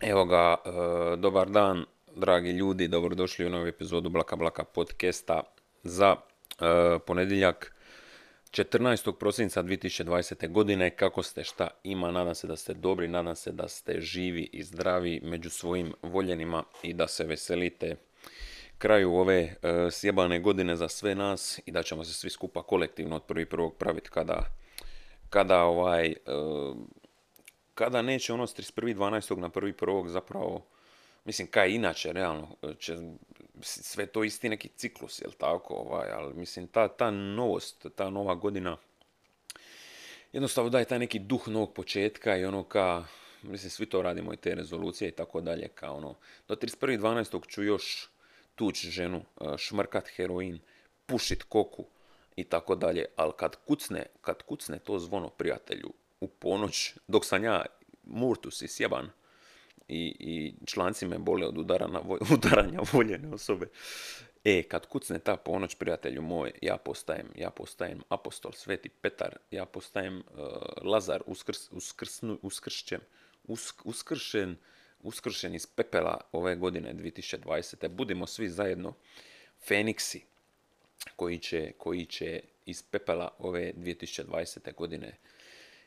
Evo ga, e, dobar dan, dragi ljudi, dobrodošli u novu epizodu Blaka Blaka podcasta za e, ponedjeljak 14. prosinca 2020. godine. Kako ste, šta ima, nadam se da ste dobri, nadam se da ste živi i zdravi među svojim voljenima i da se veselite kraju ove e, sjebane godine za sve nas i da ćemo se svi skupa kolektivno od prvi prvog praviti kada, kada ovaj, kada neće ono s 31.12. na prvi prvog zapravo, mislim kaj inače realno, će sve to isti neki ciklus, jel tako, ovaj, ali mislim ta, ta novost, ta nova godina, jednostavno daje taj neki duh novog početka i ono ka, mislim svi to radimo i te rezolucije i tako dalje, kao ono, do 31.12. ću još tuć ženu, e, šmrkat heroin, pušit koku i tako dalje, ali kad kucne, kad kucne to zvono prijatelju u ponoć, dok sam ja murtus i sjeban, i, i članci me bole od udarana, udaranja voljene osobe. E, kad kucne ta ponoć, prijatelju moj, ja postajem, ja postajem apostol Sveti Petar, ja postajem uh, Lazar uskrs, uskrsnu, uskršćen, usk, uskršen, uskršen iz pepela ove godine 2020. Budimo svi zajedno Feniksi koji će, koji će iz pepela ove 2020. godine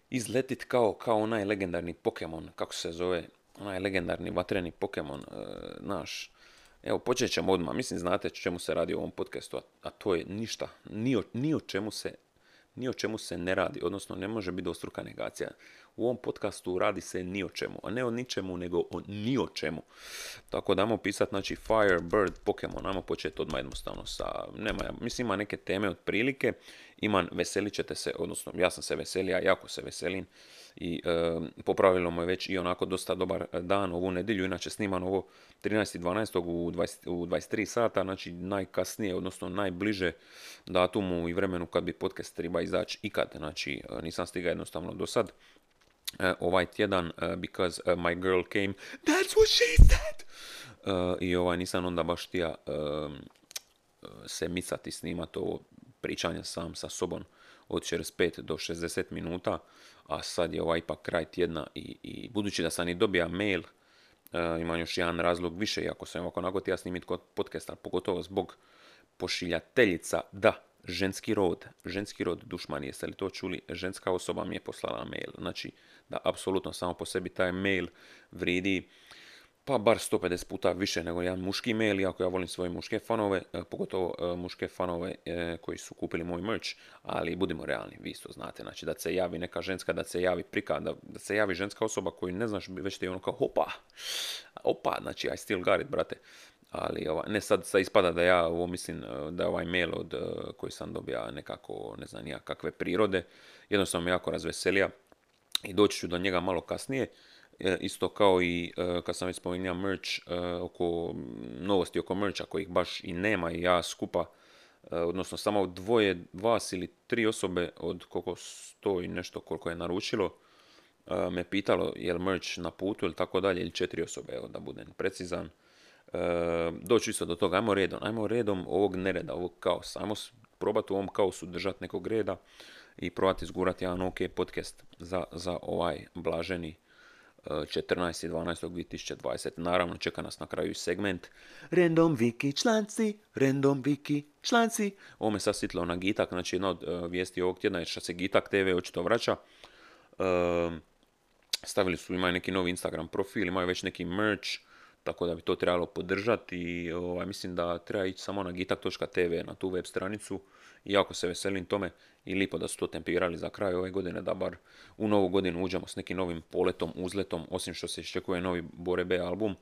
izletit kao, kao onaj legendarni Pokemon, kako se zove, onaj legendarni vatreni Pokemon e, naš. Evo, počet ćemo odmah. Mislim, znate čemu se radi u ovom podcastu, a, a to je ništa. Ni o, ni o čemu se ni o čemu se ne radi, odnosno ne može biti dostruka negacija. U ovom podcastu radi se ni o čemu, a ne o ničemu, nego o ni o čemu. Tako da ajmo pisati, znači Firebird Pokemon, ajmo početi odmah jednostavno sa, nema, mislim ima neke teme otprilike, ima, veselit ćete se, odnosno ja sam se veselio, jako se veselim i e, popravilo mu je već i onako dosta dobar dan ovu nedjelju, inače sniman ovo 13.12. U, 20, u 23 sata, znači najkasnije, odnosno najbliže datumu i vremenu kad bi podcast treba izaći ikad, znači nisam stigao jednostavno do sad. E, ovaj tjedan, uh, because uh, my girl came, that's what she said! I ovaj, nisam onda baš htio se micati snimati ovo pričanje sam sa sobom od 45 do 60 minuta, a sad je ovaj ipak kraj tjedna i, i budući da sam i dobija mail, uh, imam još jedan razlog više, iako sam ovako onako ja snimiti kod podcasta, pogotovo zbog pošiljateljica, da, ženski rod, ženski rod dušman, jeste li to čuli, ženska osoba mi je poslala mail, znači da apsolutno samo po sebi taj mail vridi pa bar 150 puta više nego jedan muški mail, iako ja volim svoje muške fanove, e, pogotovo e, muške fanove e, koji su kupili moj merch, ali budimo realni, vi isto znate, znači da se javi neka ženska, da se javi prika, da, da se javi ženska osoba koju ne znaš, već te je ono kao opa, opa, znači I still got it, brate. Ali ova, ne sad, sad ispada da ja ovo mislim da je ovaj mail od koji sam dobio nekako, ne znam ja kakve prirode, jednostavno me jako razveselija i doći ću do njega malo kasnije. E, isto kao i e, kad sam već merch, e, oko novosti oko mercha kojih baš i nema i ja skupa, odnosno samo dvoje, vas ili tri osobe od koliko sto i nešto koliko je naručilo, me pitalo je li merch na putu ili tako dalje, ili četiri osobe, evo da budem precizan. Doći isto do toga, ajmo redom, ajmo redom ovog nereda, ovog kaosa, ajmo probati u ovom kaosu držati nekog reda i probati izgurati jedan ok podcast za, za ovaj blaženi 14.12.2020. Naravno, čeka nas na kraju segment Random Wiki članci, Random Wiki članci. Ovo me sad sitlo na Gitak, znači jedna od uh, vijesti ovog tjedna je što se Gitak TV očito vraća. Uh, stavili su, imaju neki novi Instagram profil, imaju već neki merch, tako da bi to trebalo podržati i ovaj, mislim da treba ići samo na gitak.tv na tu web stranicu i jako se veselim tome i lipo da su to tempirali za kraj ove godine da bar u novu godinu uđemo s nekim novim poletom, uzletom, osim što se iščekuje novi Bore B album,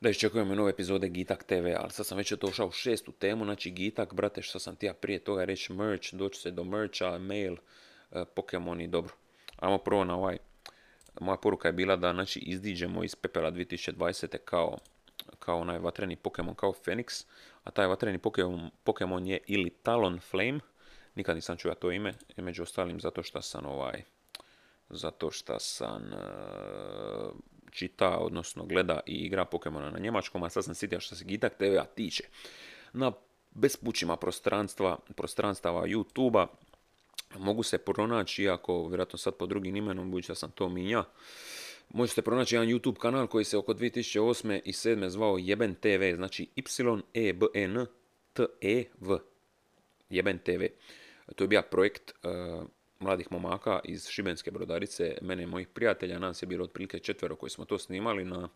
da iščekujemo nove epizode Gitak TV, ali sad sam već došao u šestu temu, znači Gitak, brate, što sam ti ja prije toga reći merch, doći se do mercha, mail, e, Pokemon i dobro. Ajmo prvo na ovaj, moja poruka je bila da znači izdiđemo iz pepela 2020. kao kao onaj vatreni Pokemon, kao Phoenix, a taj vatreni Pokemon, Pokemon je ili Talon Flame, nikad nisam čuo to ime, među ostalim zato što sam ovaj, zato što sam uh, čita, odnosno gleda i igra Pokemona na njemačkom, a sad sam sitio što se Gitak TV-a tiče. Na bespućima prostranstva, prostranstava YouTube-a mogu se pronaći, iako vjerojatno sad pod drugim imenom, budući da sam to minja, Možete pronaći jedan YouTube kanal koji se oko 2008. i 2007. zvao Jeben TV, znači Y E B E N T E V. Jeben TV. To je bio projekt e, mladih momaka iz Šibenske brodarice, mene i mojih prijatelja, nas je bilo otprilike četvero koji smo to snimali na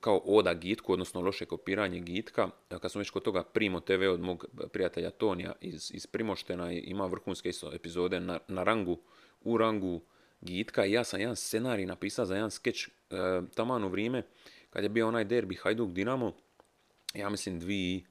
kao oda gitku, odnosno loše kopiranje gitka. Kad smo već kod toga Primo TV od mog prijatelja Tonija iz, iz Primoštena ima vrhunske isto epizode na, na rangu, u rangu gitka i ja sam jedan scenarij napisao za jedan skeč e, taman u vrijeme kad je bio onaj derbi Hajduk Dinamo, ja mislim dvi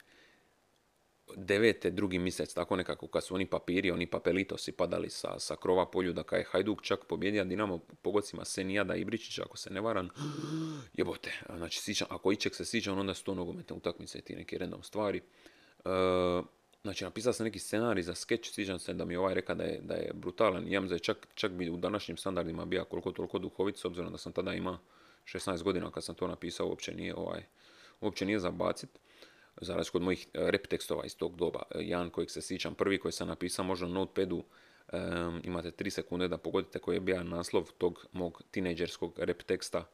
devete, drugi mjesec, tako nekako, kad su oni papiri, oni papelitosi padali sa, sa krova poljuda, kad je Hajduk čak pobjedio Dinamo pogocima Senijada i Bričića, ako se ne varam, jebote, znači, sićam, ako iček se sjećam, onda su to nogometne utakmice i ti neke random stvari. E, znači, napisao sam neki scenarij za skeč, sjećam se da mi ovaj rekao da je, da je brutalan, ja da je čak, čak bi u današnjim standardima bio koliko toliko duhovit, s obzirom da sam tada imao 16 godina kad sam to napisao, uopće nije, ovaj, uopće nije za bacit za razliku od mojih e, rep tekstova iz tog doba. E, jedan kojeg se sjećam, prvi koji sam napisao možda na notepadu, imate tri sekunde da pogodite koji je bio naslov tog mog tinejdžerskog rep teksta.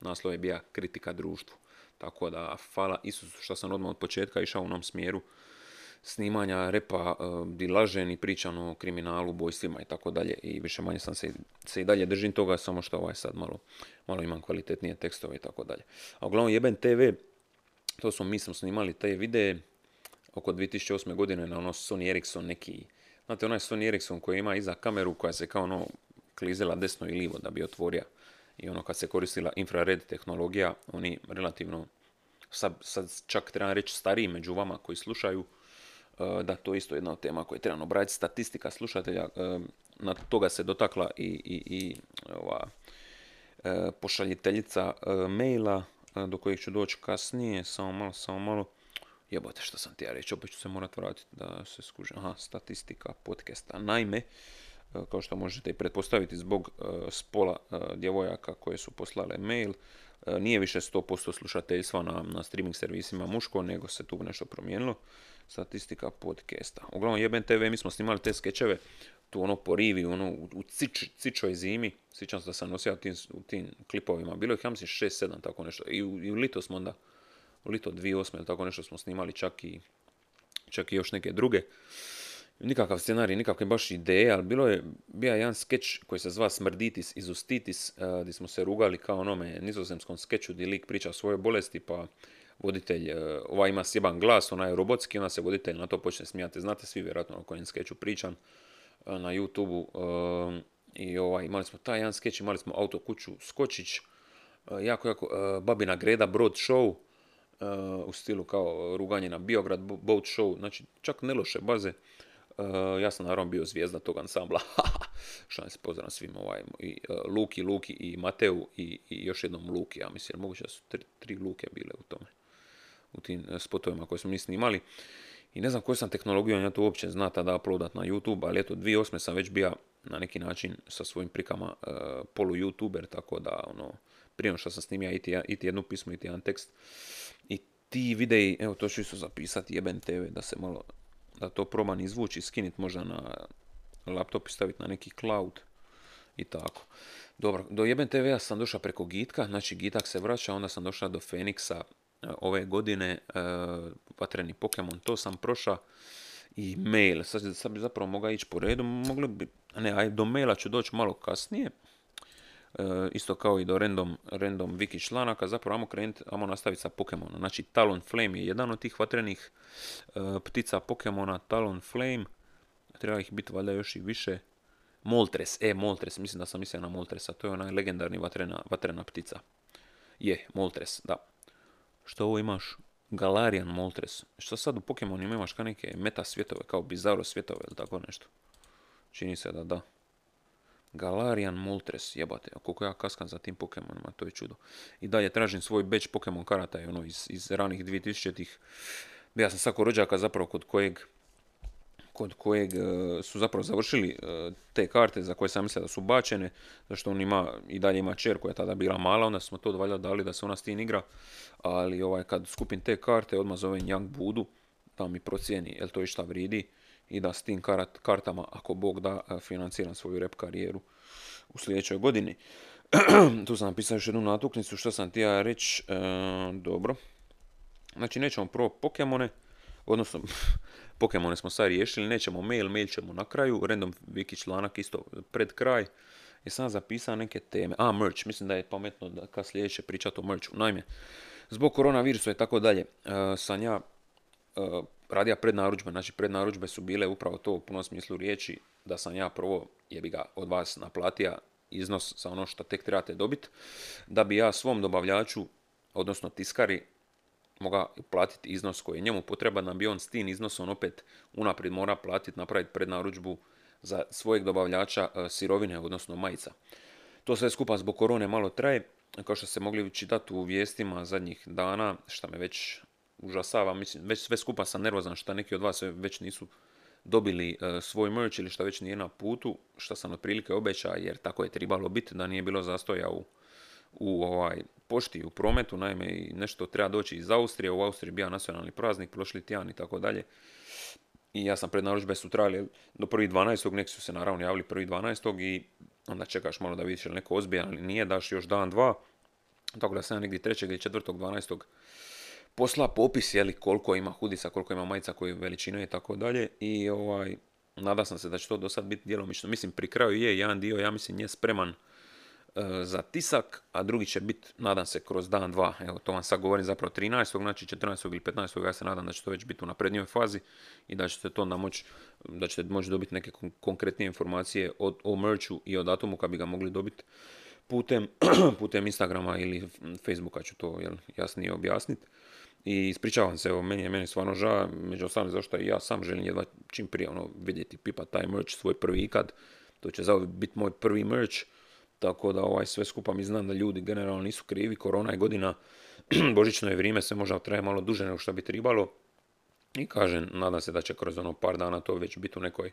Naslov je bio kritika društvu. Tako da, hvala Isusu što sam odmah od početka išao u onom smjeru snimanja repa uh, di lažen i pričan o kriminalu, bojstvima i tako dalje. I više manje sam se, se i dalje držim toga, samo što ovaj sad malo, malo imam kvalitetnije tekstove i tako dalje. A uglavnom jeben TV, to smo, mi smo snimali te videe oko 2008. godine na ono Sony Ericsson neki, znate onaj Sony Ericsson koji ima iza kameru koja se kao ono klizela desno i livo da bi otvorio i ono kad se koristila infrared tehnologija, oni relativno sad, čak trebam reći stariji među vama koji slušaju, e, da to je isto jedna od tema koje treba obraditi. Statistika slušatelja, e, na toga se dotakla i, i, i ova, e, pošaljiteljica maila do kojih ću doći kasnije, samo malo, samo malo. Jebote što sam ti ja reći, opet ću se morat vratiti da se skužem. Aha, statistika podcasta. Naime, e, kao što možete i pretpostaviti zbog e, spola e, djevojaka koje su poslale mail, nije više 100% slušateljstva na, na streaming servisima muško, nego se tu nešto promijenilo. Statistika podcasta. Uglavnom, jeben TV, mi smo snimali te skečeve tu ono po rivi, ono u cič, cičoj zimi, sjećam se da sam nosio tim, u tim klipovima, bilo ih ja mislim 6-7 tako nešto, i u, i u lito smo onda, u lito 2008 ili tako nešto smo snimali čak i, čak i još neke druge. Nikakav scenarij, nikakve baš ideje, ali bilo je, bio jedan skeč koji se zva Smrditis izustitis, uh, gdje smo se rugali kao onome nizozemskom skeču gdje lik priča o svojoj bolesti, pa voditelj, uh, ovaj ima sjeban glas, onaj je robotski, onda se voditelj na to počne smijati. Znate svi vjerojatno o kojem skeču pričam na youtube ehm, i ovaj, imali smo taj jedan skeč, imali smo auto kuću Skočić, eh, jako, jako, Babina Greda, Broad Show, u stilu kao ruganje na Biograd, Boat Show, znači čak ne loše baze. ja sam naravno bio zvijezda tog ansambla, šta se pozdrav svim, ovaj, i Luki, Luki i Mateu i, i još jednom Luki, ja mislim, moguće da su tri, tri Luke bile u tome, u tim spotovima koje smo mi snimali. I ne znam koju sam tehnologiju ja to uopće zna tada uploadat na YouTube, ali eto, 2008. sam već bio na neki način sa svojim prikama uh, polu youtuber, tako da ono, prije što sam snimio iti, iti jednu pismo, iti jedan tekst. I ti videi, evo to ću isto zapisati, jeben TV, da se malo, da to probam izvući, skinit možda na laptop i staviti na neki cloud i tako. Dobro, do jeben TV-a sam došao preko Gitka, znači Gitak se vraća, onda sam došao do Feniksa, ove godine e, vatreni Pokemon, to sam prošao i mail, sad, sad bi zapravo mogao ići po redu, mogli bi, ne, aj do maila ću doći malo kasnije, e, isto kao i do random, random wiki članaka, zapravo ajmo krenuti, ajmo nastaviti sa Pokemonom, znači Talon Flame je jedan od tih vatrenih ptica Pokemona, Talon Flame, treba ih biti valjda još i više, Moltres, e, Moltres, mislim da sam mislio na Moltresa, to je onaj legendarni vatrena, vatrena ptica. Je, Moltres, da. Što ovo imaš? Galarian Moltres. Što sad u Pokemonima imaš kao neke meta svjetove, kao Bizarro svjetove ili tako nešto. Čini se da da. Galarian Moltres, jebate, koliko ja kaskam za tim Pokemonima, to je čudo. I dalje tražim svoj batch Pokemon karata, ono, iz, iz ranih 2000-ih. Ja sam sako rođaka zapravo kod kojeg kod kojeg e, su zapravo završili e, te karte za koje sam mislio da su bačene, zašto on ima i dalje ima čer koja je tada bila mala, onda smo to valjda dali da se ona s tim igra, ali ovaj, kad skupim te karte, odmah zovem Young Budu, da mi procijeni jel to išta vridi i da s tim kartama, ako Bog da, e, financiram svoju rep karijeru u sljedećoj godini. tu sam napisao još jednu natuknicu što sam ti ja reći. E, dobro. Znači nećemo prvo Pokemone, odnosno Pokemone smo sad riješili, nećemo mail, mail ćemo na kraju, random wiki članak isto pred kraj. I sam zapisao neke teme. A, merch, mislim da je pametno da kad sljedeće pričati o merchu. Naime, zbog koronavirusa i tako dalje, e, sam ja e, radija prednaručbe, znači prednaručbe su bile upravo to u punom smislu riječi, da sam ja prvo, jebi ga, od vas naplatija iznos za ono što tek trebate dobiti, da bi ja svom dobavljaču, odnosno tiskari, mogao platiti iznos koji je njemu potreban, da bi on s tim iznosom opet unaprijed mora platiti, napraviti prednaručbu za svojeg dobavljača e, sirovine, odnosno majica. To sve skupa zbog korone malo traje, kao što ste mogli čitati u vijestima zadnjih dana, što me već užasava, mislim, već sve skupa sam nervozan što neki od vas već nisu dobili e, svoj merch ili što već nije na putu, što sam otprilike obećao jer tako je trebalo biti da nije bilo zastoja u, u ovaj, pošti, u prometu, naime i nešto treba doći iz Austrije, u Austriji bio nacionalni praznik, prošli tjedan i tako dalje. I ja sam pred narudžbe su trajali do 1.12. neki su se naravno javili 1.12. i onda čekaš malo da vidiš ili neko ozbijan ali nije, daš još dan, dva. Tako da sam negdje 3. ili 4.12 posla popis li koliko ima hudica, koliko ima majica, koje veličine i tako dalje i ovaj, nada sam se da će to do sad biti djelomično. Mislim, pri kraju je jedan dio, ja mislim, je spreman za tisak, a drugi će biti, nadam se, kroz dan, dva. Evo, to vam sad govorim zapravo 13. znači 14. ili 15. ja se nadam da će to već biti u naprednijoj fazi i da ćete to onda moći, da ćete moći dobiti neke konkretnije informacije o, o merchu i o datumu kad bi ga mogli dobiti putem, putem Instagrama ili Facebooka ću to jel, jasnije objasniti. I ispričavam se, evo, meni je meni stvarno žao, među ostalim zašto ja sam želim jedva čim prije ono, vidjeti pipa taj merch svoj prvi ikad. To će zauvijek biti moj prvi merch, tako da ovaj sve skupa mi znam da ljudi generalno nisu krivi, korona je godina, božićno je vrijeme, sve možda traje malo duže nego što bi trebalo. I kažem, nadam se da će kroz ono par dana to već biti u nekoj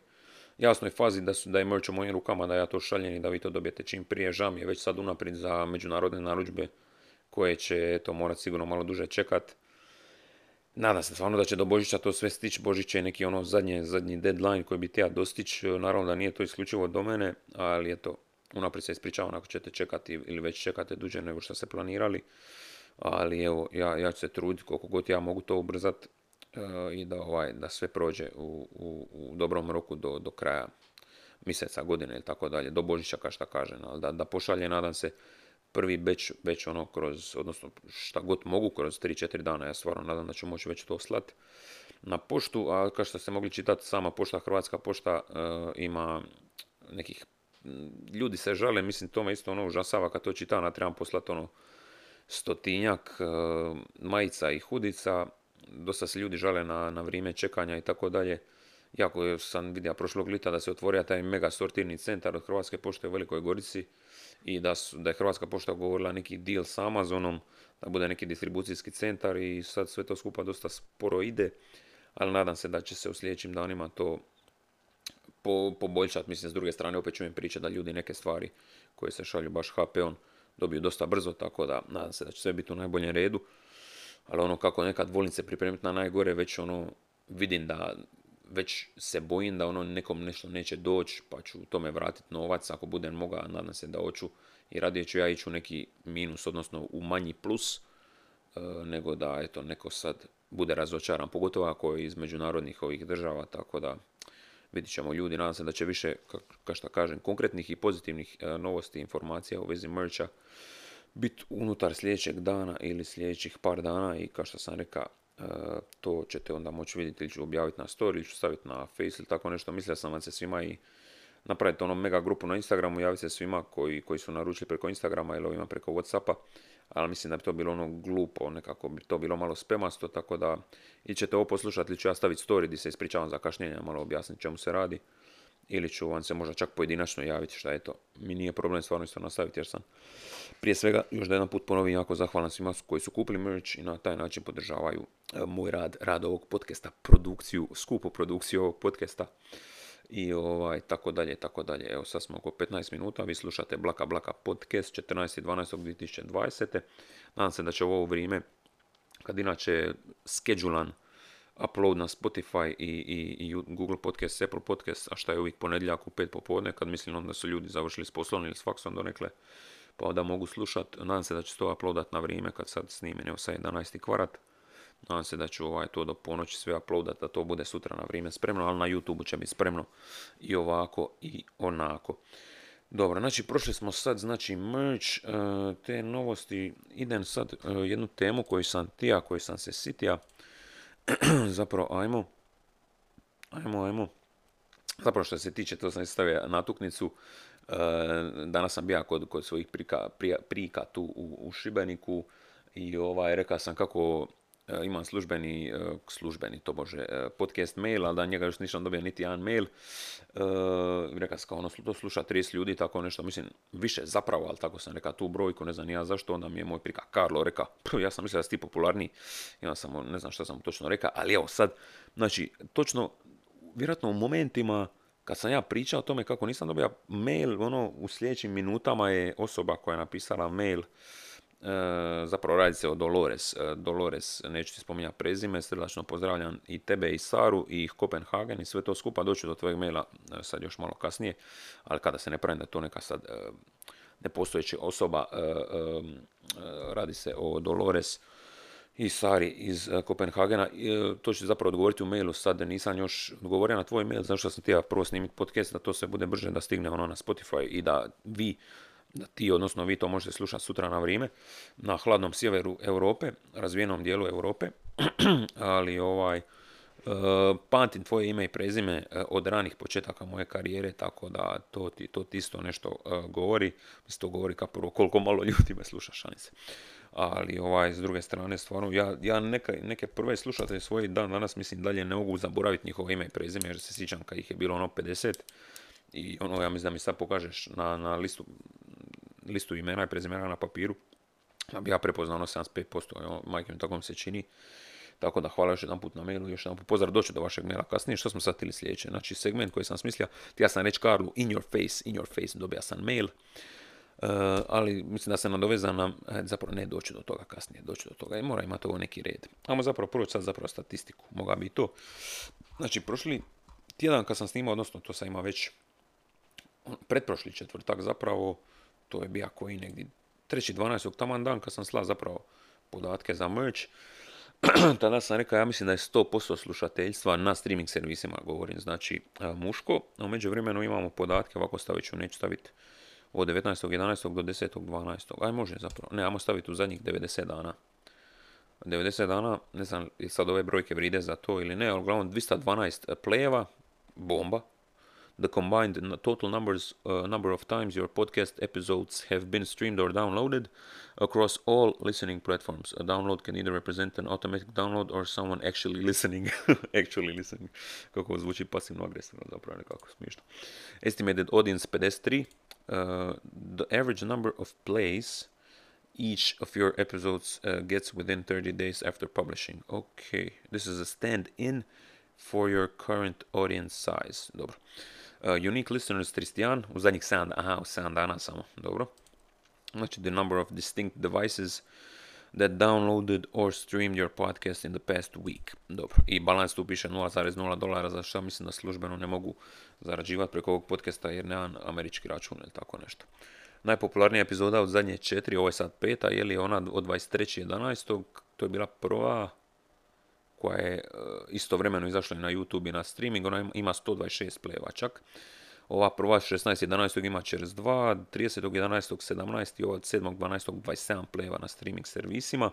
jasnoj fazi da, su, da je merch u mojim rukama, da ja to šaljem i da vi to dobijete čim prije. Žao mi je već sad unaprijed za međunarodne narudžbe koje će to morati sigurno malo duže čekat Nadam se stvarno da će do Božića to sve stići. Božić je neki ono zadnje, zadnji deadline koji bi ja dostići. Naravno da nije to isključivo do mene, ali eto, unaprijed se ispričavam ako ćete čekati ili već čekate duže nego što ste planirali. Ali evo, ja, ja ću se truditi koliko god ja mogu to ubrzati uh, i da, ovaj, da sve prođe u, u, u dobrom roku do, do kraja mjeseca, godine ili tako dalje, do Božića kao šta kažem, ali da, da pošalje, nadam se, prvi već, već ono kroz, odnosno šta god mogu kroz 3-4 dana, ja stvarno nadam da ću moći već to slati na poštu, a kao što ste mogli čitati, sama pošta, Hrvatska pošta e, ima nekih, ljudi se žale, mislim to me isto ono užasava kad to čitam, da trebam poslati ono stotinjak e, majica i hudica, dosta se ljudi žale na, na vrijeme čekanja i tako dalje. Jako sam vidio prošlog lita da se otvorio taj mega sortirni centar od Hrvatske pošte u Velikoj Gorici i da, su, da je Hrvatska pošta govorila neki deal s Amazonom, da bude neki distribucijski centar i sad sve to skupa dosta sporo ide, ali nadam se da će se u sljedećim danima to po, poboljšati. Mislim, s druge strane opet čujem priče da ljudi neke stvari koje se šalju baš HP-on dobiju dosta brzo, tako da nadam se da će sve biti u najboljem redu. Ali ono kako nekad volim se pripremiti na najgore, već ono vidim da već se bojim da ono nekom nešto neće doći, pa ću tome vratiti novac ako budem mogao, nadam se da hoću i radije ću ja ići u neki minus, odnosno u manji plus, e, nego da eto, neko sad bude razočaran, pogotovo ako je iz međunarodnih ovih država, tako da vidit ćemo ljudi, nadam se da će više, kao što kažem, konkretnih i pozitivnih e, novosti i informacija u vezi mercha biti unutar sljedećeg dana ili sljedećih par dana i kao što sam rekao, E, to ćete onda moći vidjeti ili ću objaviti na story ili ću staviti na face ili tako nešto. Mislio sam vam se svima i napraviti ono mega grupu na Instagramu, javiti se svima koji, koji su naručili preko Instagrama ili ovima preko Whatsappa, ali mislim da bi to bilo ono glupo, nekako bi to bilo malo spemasto, tako da ili ćete ovo poslušati ili ću ja staviti story gdje se ispričavam za kašnjenje, malo objasniti čemu se radi ili ću vam se možda čak pojedinačno javiti šta je to. Mi nije problem stvarno isto nastaviti jer sam prije svega još da jedan put ponovim jako zahvalan svima koji su kupili merch i na taj način podržavaju e, moj rad, rad ovog podcasta, produkciju, skupu produkciju ovog podcasta i ovaj, tako dalje, tako dalje. Evo sad smo oko 15 minuta, vi slušate Blaka Blaka podcast 14.12.2020. Nadam se da će ovo vrijeme, kad inače skedulan upload na Spotify i, i, i Google Podcast, Apple Podcast, a šta je uvijek ponedjeljak u pet popodne, kad mislim onda su ljudi završili s poslom ili s faksom donekle pa da mogu slušat. Nadam se da će to uploadat na vrijeme kad sad snimim, evo sad 11. kvarat. Nadam se da ću ovaj, to do ponoći sve uploadat, da to bude sutra na vrijeme spremno, ali na YouTube će biti spremno i ovako i onako. Dobro, znači prošli smo sad, znači merch, e, te novosti, idem sad e, jednu temu koju sam tija, koju sam se sitija, zapravo ajmo, ajmo, ajmo, zapravo što se tiče, to sam stavio natuknicu, e, danas sam bio kod, svojih prika, prika tu u, u Šibeniku i ovaj, rekao sam kako imam službeni, e, službeni to bože, e, podcast mail, ali da njega još nisam dobio niti jedan mail. Rekao sam kao ono, to sluša 30 ljudi, tako nešto, mislim, više zapravo, ali tako sam rekao tu brojku, ne znam ja zašto, onda mi je moj prika Karlo rekao, ja sam mislio da si ti popularniji, ja sam, ne znam što sam točno rekao, ali evo sad, znači, točno, vjerojatno u momentima, kad sam ja pričao o tome kako nisam dobio mail, ono, u sljedećim minutama je osoba koja je napisala mail, E, zapravo radi se o Dolores. E, Dolores, neću ti spominjati prezime, srdačno pozdravljam i tebe i Saru i Kopenhagen i sve to skupa doću do tvojeg maila e, sad još malo kasnije, ali kada se ne pravim da to neka sad nepostojeća osoba, radi se o Dolores i Sari iz Kopenhagena. To ću zapravo odgovoriti u mailu, sad nisam još odgovorio na tvoj mail, zašto sam ti ja prvo snimiti podcast, da to se bude brže, da stigne ono na Spotify i da vi da ti, odnosno vi to možete slušati sutra na vrijeme, na hladnom sjeveru Europe, razvijenom dijelu Europe, ali ovaj, Uh, pamtim tvoje ime i prezime e, od ranih početaka moje karijere, tako da to ti, to ti isto nešto uh, govori. Mislim, to govori kao prvo koliko malo ljudi me sluša šanice. Ali ovaj, s druge strane, stvarno, ja, ja neke, neke prve slušatelje svoje dan danas, mislim, dalje ne mogu zaboraviti njihovo ime i prezime, jer se sjećam kad ih je bilo ono 50 i ono, ja mislim da mi sad pokažeš na, na listu listu imena i prezimena na papiru, bi ja prepoznao ono 75%, majke mi tako mi se čini. Tako da hvala još jedan put na mailu, još jedan put pozdrav doći do vašeg maila kasnije. Što smo sad htjeli sljedeće? Znači segment koji sam smislio, ja sam reći Karlu, in your face, in your face, dobija sam mail. Uh, ali mislim da se nadovezam na, e, zapravo ne doći do toga kasnije, doći do toga i mora imati ovo neki red. Ajmo zapravo proći sad zapravo statistiku, moga bi to. Znači prošli tjedan kad sam snimao, odnosno to sam imao već pretprošli četvrtak zapravo, to je bio koji negdje 3.12. taman dan kad sam slao zapravo podatke za merch. Tada sam rekao, ja mislim da je 100% slušateljstva na streaming servisima, govorim, znači muško. A u vremenu imamo podatke, ovako stavit ću, neću staviti od 19.11. do 10.12. Aj može zapravo, ne, ajmo staviti u zadnjih 90 dana. 90 dana, ne znam, sad ove brojke vride za to ili ne, ali uglavnom 212 plejeva, bomba, the combined total numbers uh, number of times your podcast episodes have been streamed or downloaded across all listening platforms. A download can either represent an automatic download or someone actually listening. actually listening. Kako zvuči pasivno agresivno, zapravo nekako smiješno. Estimated audience 53. Uh, the average number of plays each of your episodes uh, gets within 30 days after publishing. Okay, this is a stand-in for your current audience size. Dobro. Uh, unique listeners 31 u zadnjih 7, aha, u 7 dana samo, dobro. Znači, the number of distinct devices that downloaded or streamed your podcast in the past week. Dobro, i balans tu piše 0,0 dolara, za što mislim da službeno ne mogu zarađivati preko ovog podcasta jer nemam američki račun ili tako nešto. Najpopularnija epizoda od zadnje četiri, ovo je sad peta, je li ona od 23.11. To je bila prva, koja je e, istovremeno izašla na YouTube i na streaming, ona ima 126 pleva čak. Ova prva 16.11. ima 42, 30.11. 17 i ova 7.12. 27 pleva na streaming servisima.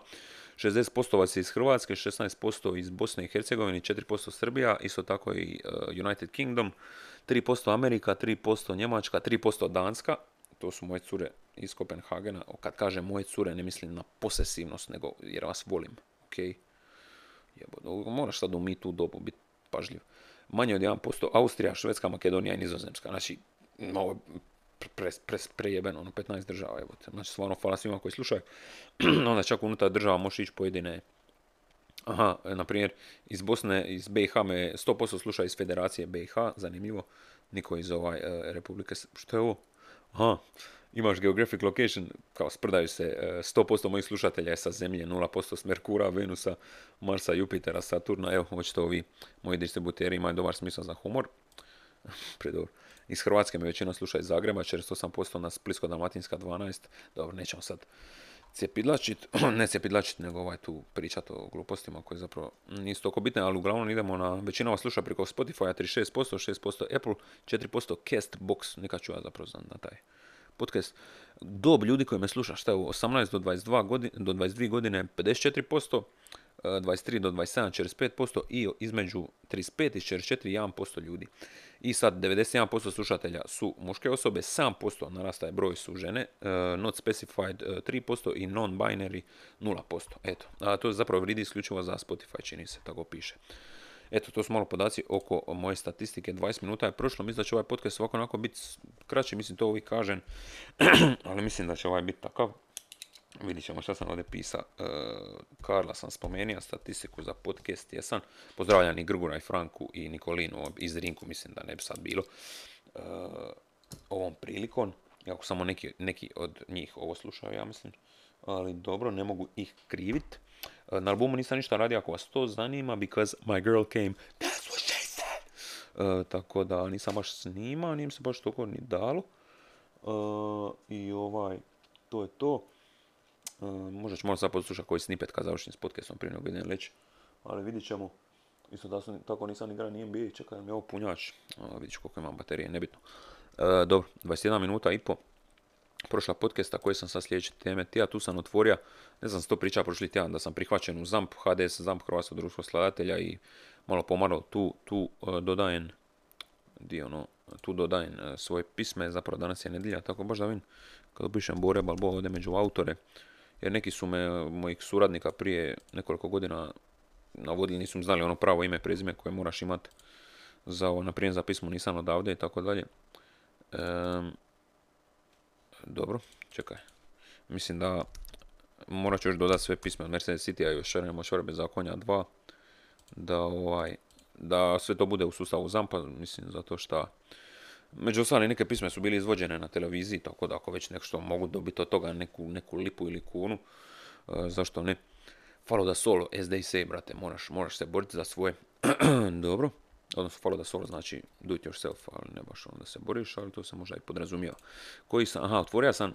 60% vas je iz Hrvatske, 16% iz Bosne i Hercegovine, 4% Srbija, isto tako i e, United Kingdom, 3% Amerika, 3% Njemačka, 3% Danska, to su moje cure iz Kopenhagena. Kad kažem moje cure, ne mislim na posesivnost, nego jer vas volim? Jebo, moraš sad u mi tu dobu biti pažljiv. Manje od 1% Austrija, Švedska, Makedonija i Nizozemska. Znači, ovo pre, pre, prejebeno, ono 15 država, evo Znači, stvarno, hvala svima koji slušaju. Onda čak unutar država možeš ići pojedine Aha, na primjer, iz Bosne, iz BiH me 100% sluša iz Federacije BiH, zanimljivo. Niko iz ovaj, e, Republike, što je ovo? Aha, imaš geographic location, kao sprdaju se 100% e, mojih slušatelja je sa Zemlje, 0% s Merkura, Venusa, Marsa, Jupitera, Saturna, evo, očito ovi moji distributeri imaju dobar smisao za humor. Predobro. Iz Hrvatske me većina sluša iz Zagreba, 48% na Splitsko-Dalmatinska 12. Dobro, nećemo sad cijepidlačit, ne cijepidlačit, nego ovaj tu pričat o glupostima koje zapravo nisu toliko bitne, ali uglavnom idemo na, većina vas sluša preko Spotify, 36%, 6% Apple, 4% Castbox, nikad ću ja zapravo na taj podcast. Dob ljudi koji me sluša, šta je u 18 do 22 godine, do 22 godine 54%, 23 do 27 45% i između 35 i 44 1% ljudi. I sad 91% slušatelja su muške osobe, 7% narastaje broj su žene, uh, not specified uh, 3% i non-binary 0%. Eto, a to zapravo vridi isključivo za Spotify, čini se, tako piše. Eto, to su malo podaci oko moje statistike. 20 minuta je prošlo, mislim da će ovaj podcast ovako onako biti kraći, mislim to uvijek kažem, ali mislim da će ovaj biti takav. Vidit ćemo šta sam ovdje pisao. E, Karla sam spomenuo, statistiku za podcast jesam. Pozdravljam i Grgura i Franku i Nikolinu iz Rinku, mislim da ne bi sad bilo. E, ovom prilikom, ako samo neki, neki od njih ovo slušaju, ja mislim. Ali dobro, ne mogu ih krivit. E, na albumu nisam ništa radio ako vas to zanima, because my girl came, she said. E, tako da nisam baš snimao, nijem se baš toliko ni dalo. E, I ovaj, to je to. Možda ću malo sad poslušati koji snippet kad završim s podcastom prije nego idem leći. Ali vidit ćemo. Isto da sam, tako nisam igrao ni NBA, čekaj mi ovo punjač. Vidit ću koliko imam baterije, nebitno. Dobro, 21 minuta i po. Prošla podcasta koji sam sad sljedeće teme. Tija, tu sam otvorio, ne znam, to priča prošli tjedan, da sam prihvaćen u ZAMP, HDS, ZAMP Hrvatsko društvo skladatelja i malo pomalo tu, tu uh, dodajem dio, ono, tu dodajem uh, svoje pisme, zapravo danas je nedjelja, tako baš da vidim, kad upišem Bore Balbo ovdje među autore, jer neki su me, mojih suradnika prije nekoliko godina navodili, nisu znali ono pravo ime, prezime koje moraš imati za ovo, naprimjer za pismo nisam odavde i tako dalje. Dobro, čekaj. Mislim da morat ću još dodati sve pisme od Mercedes City-a još bez zakonja 2. Da, ovaj, da sve to bude u sustavu zampa, mislim, zato što Među ostalim neke pisme su bili izvođene na televiziji, tako da ako već nešto mogu dobiti od toga neku, neku lipu ili kunu, uh, zašto ne? Follow da solo, say, brate, moraš, moraš se boriti za svoje. Dobro. Odnosno, follow da solo znači do it yourself, ali ne baš onda se boriš, ali to se možda i podrazumijeva. Koji sam, aha, otvorio sam,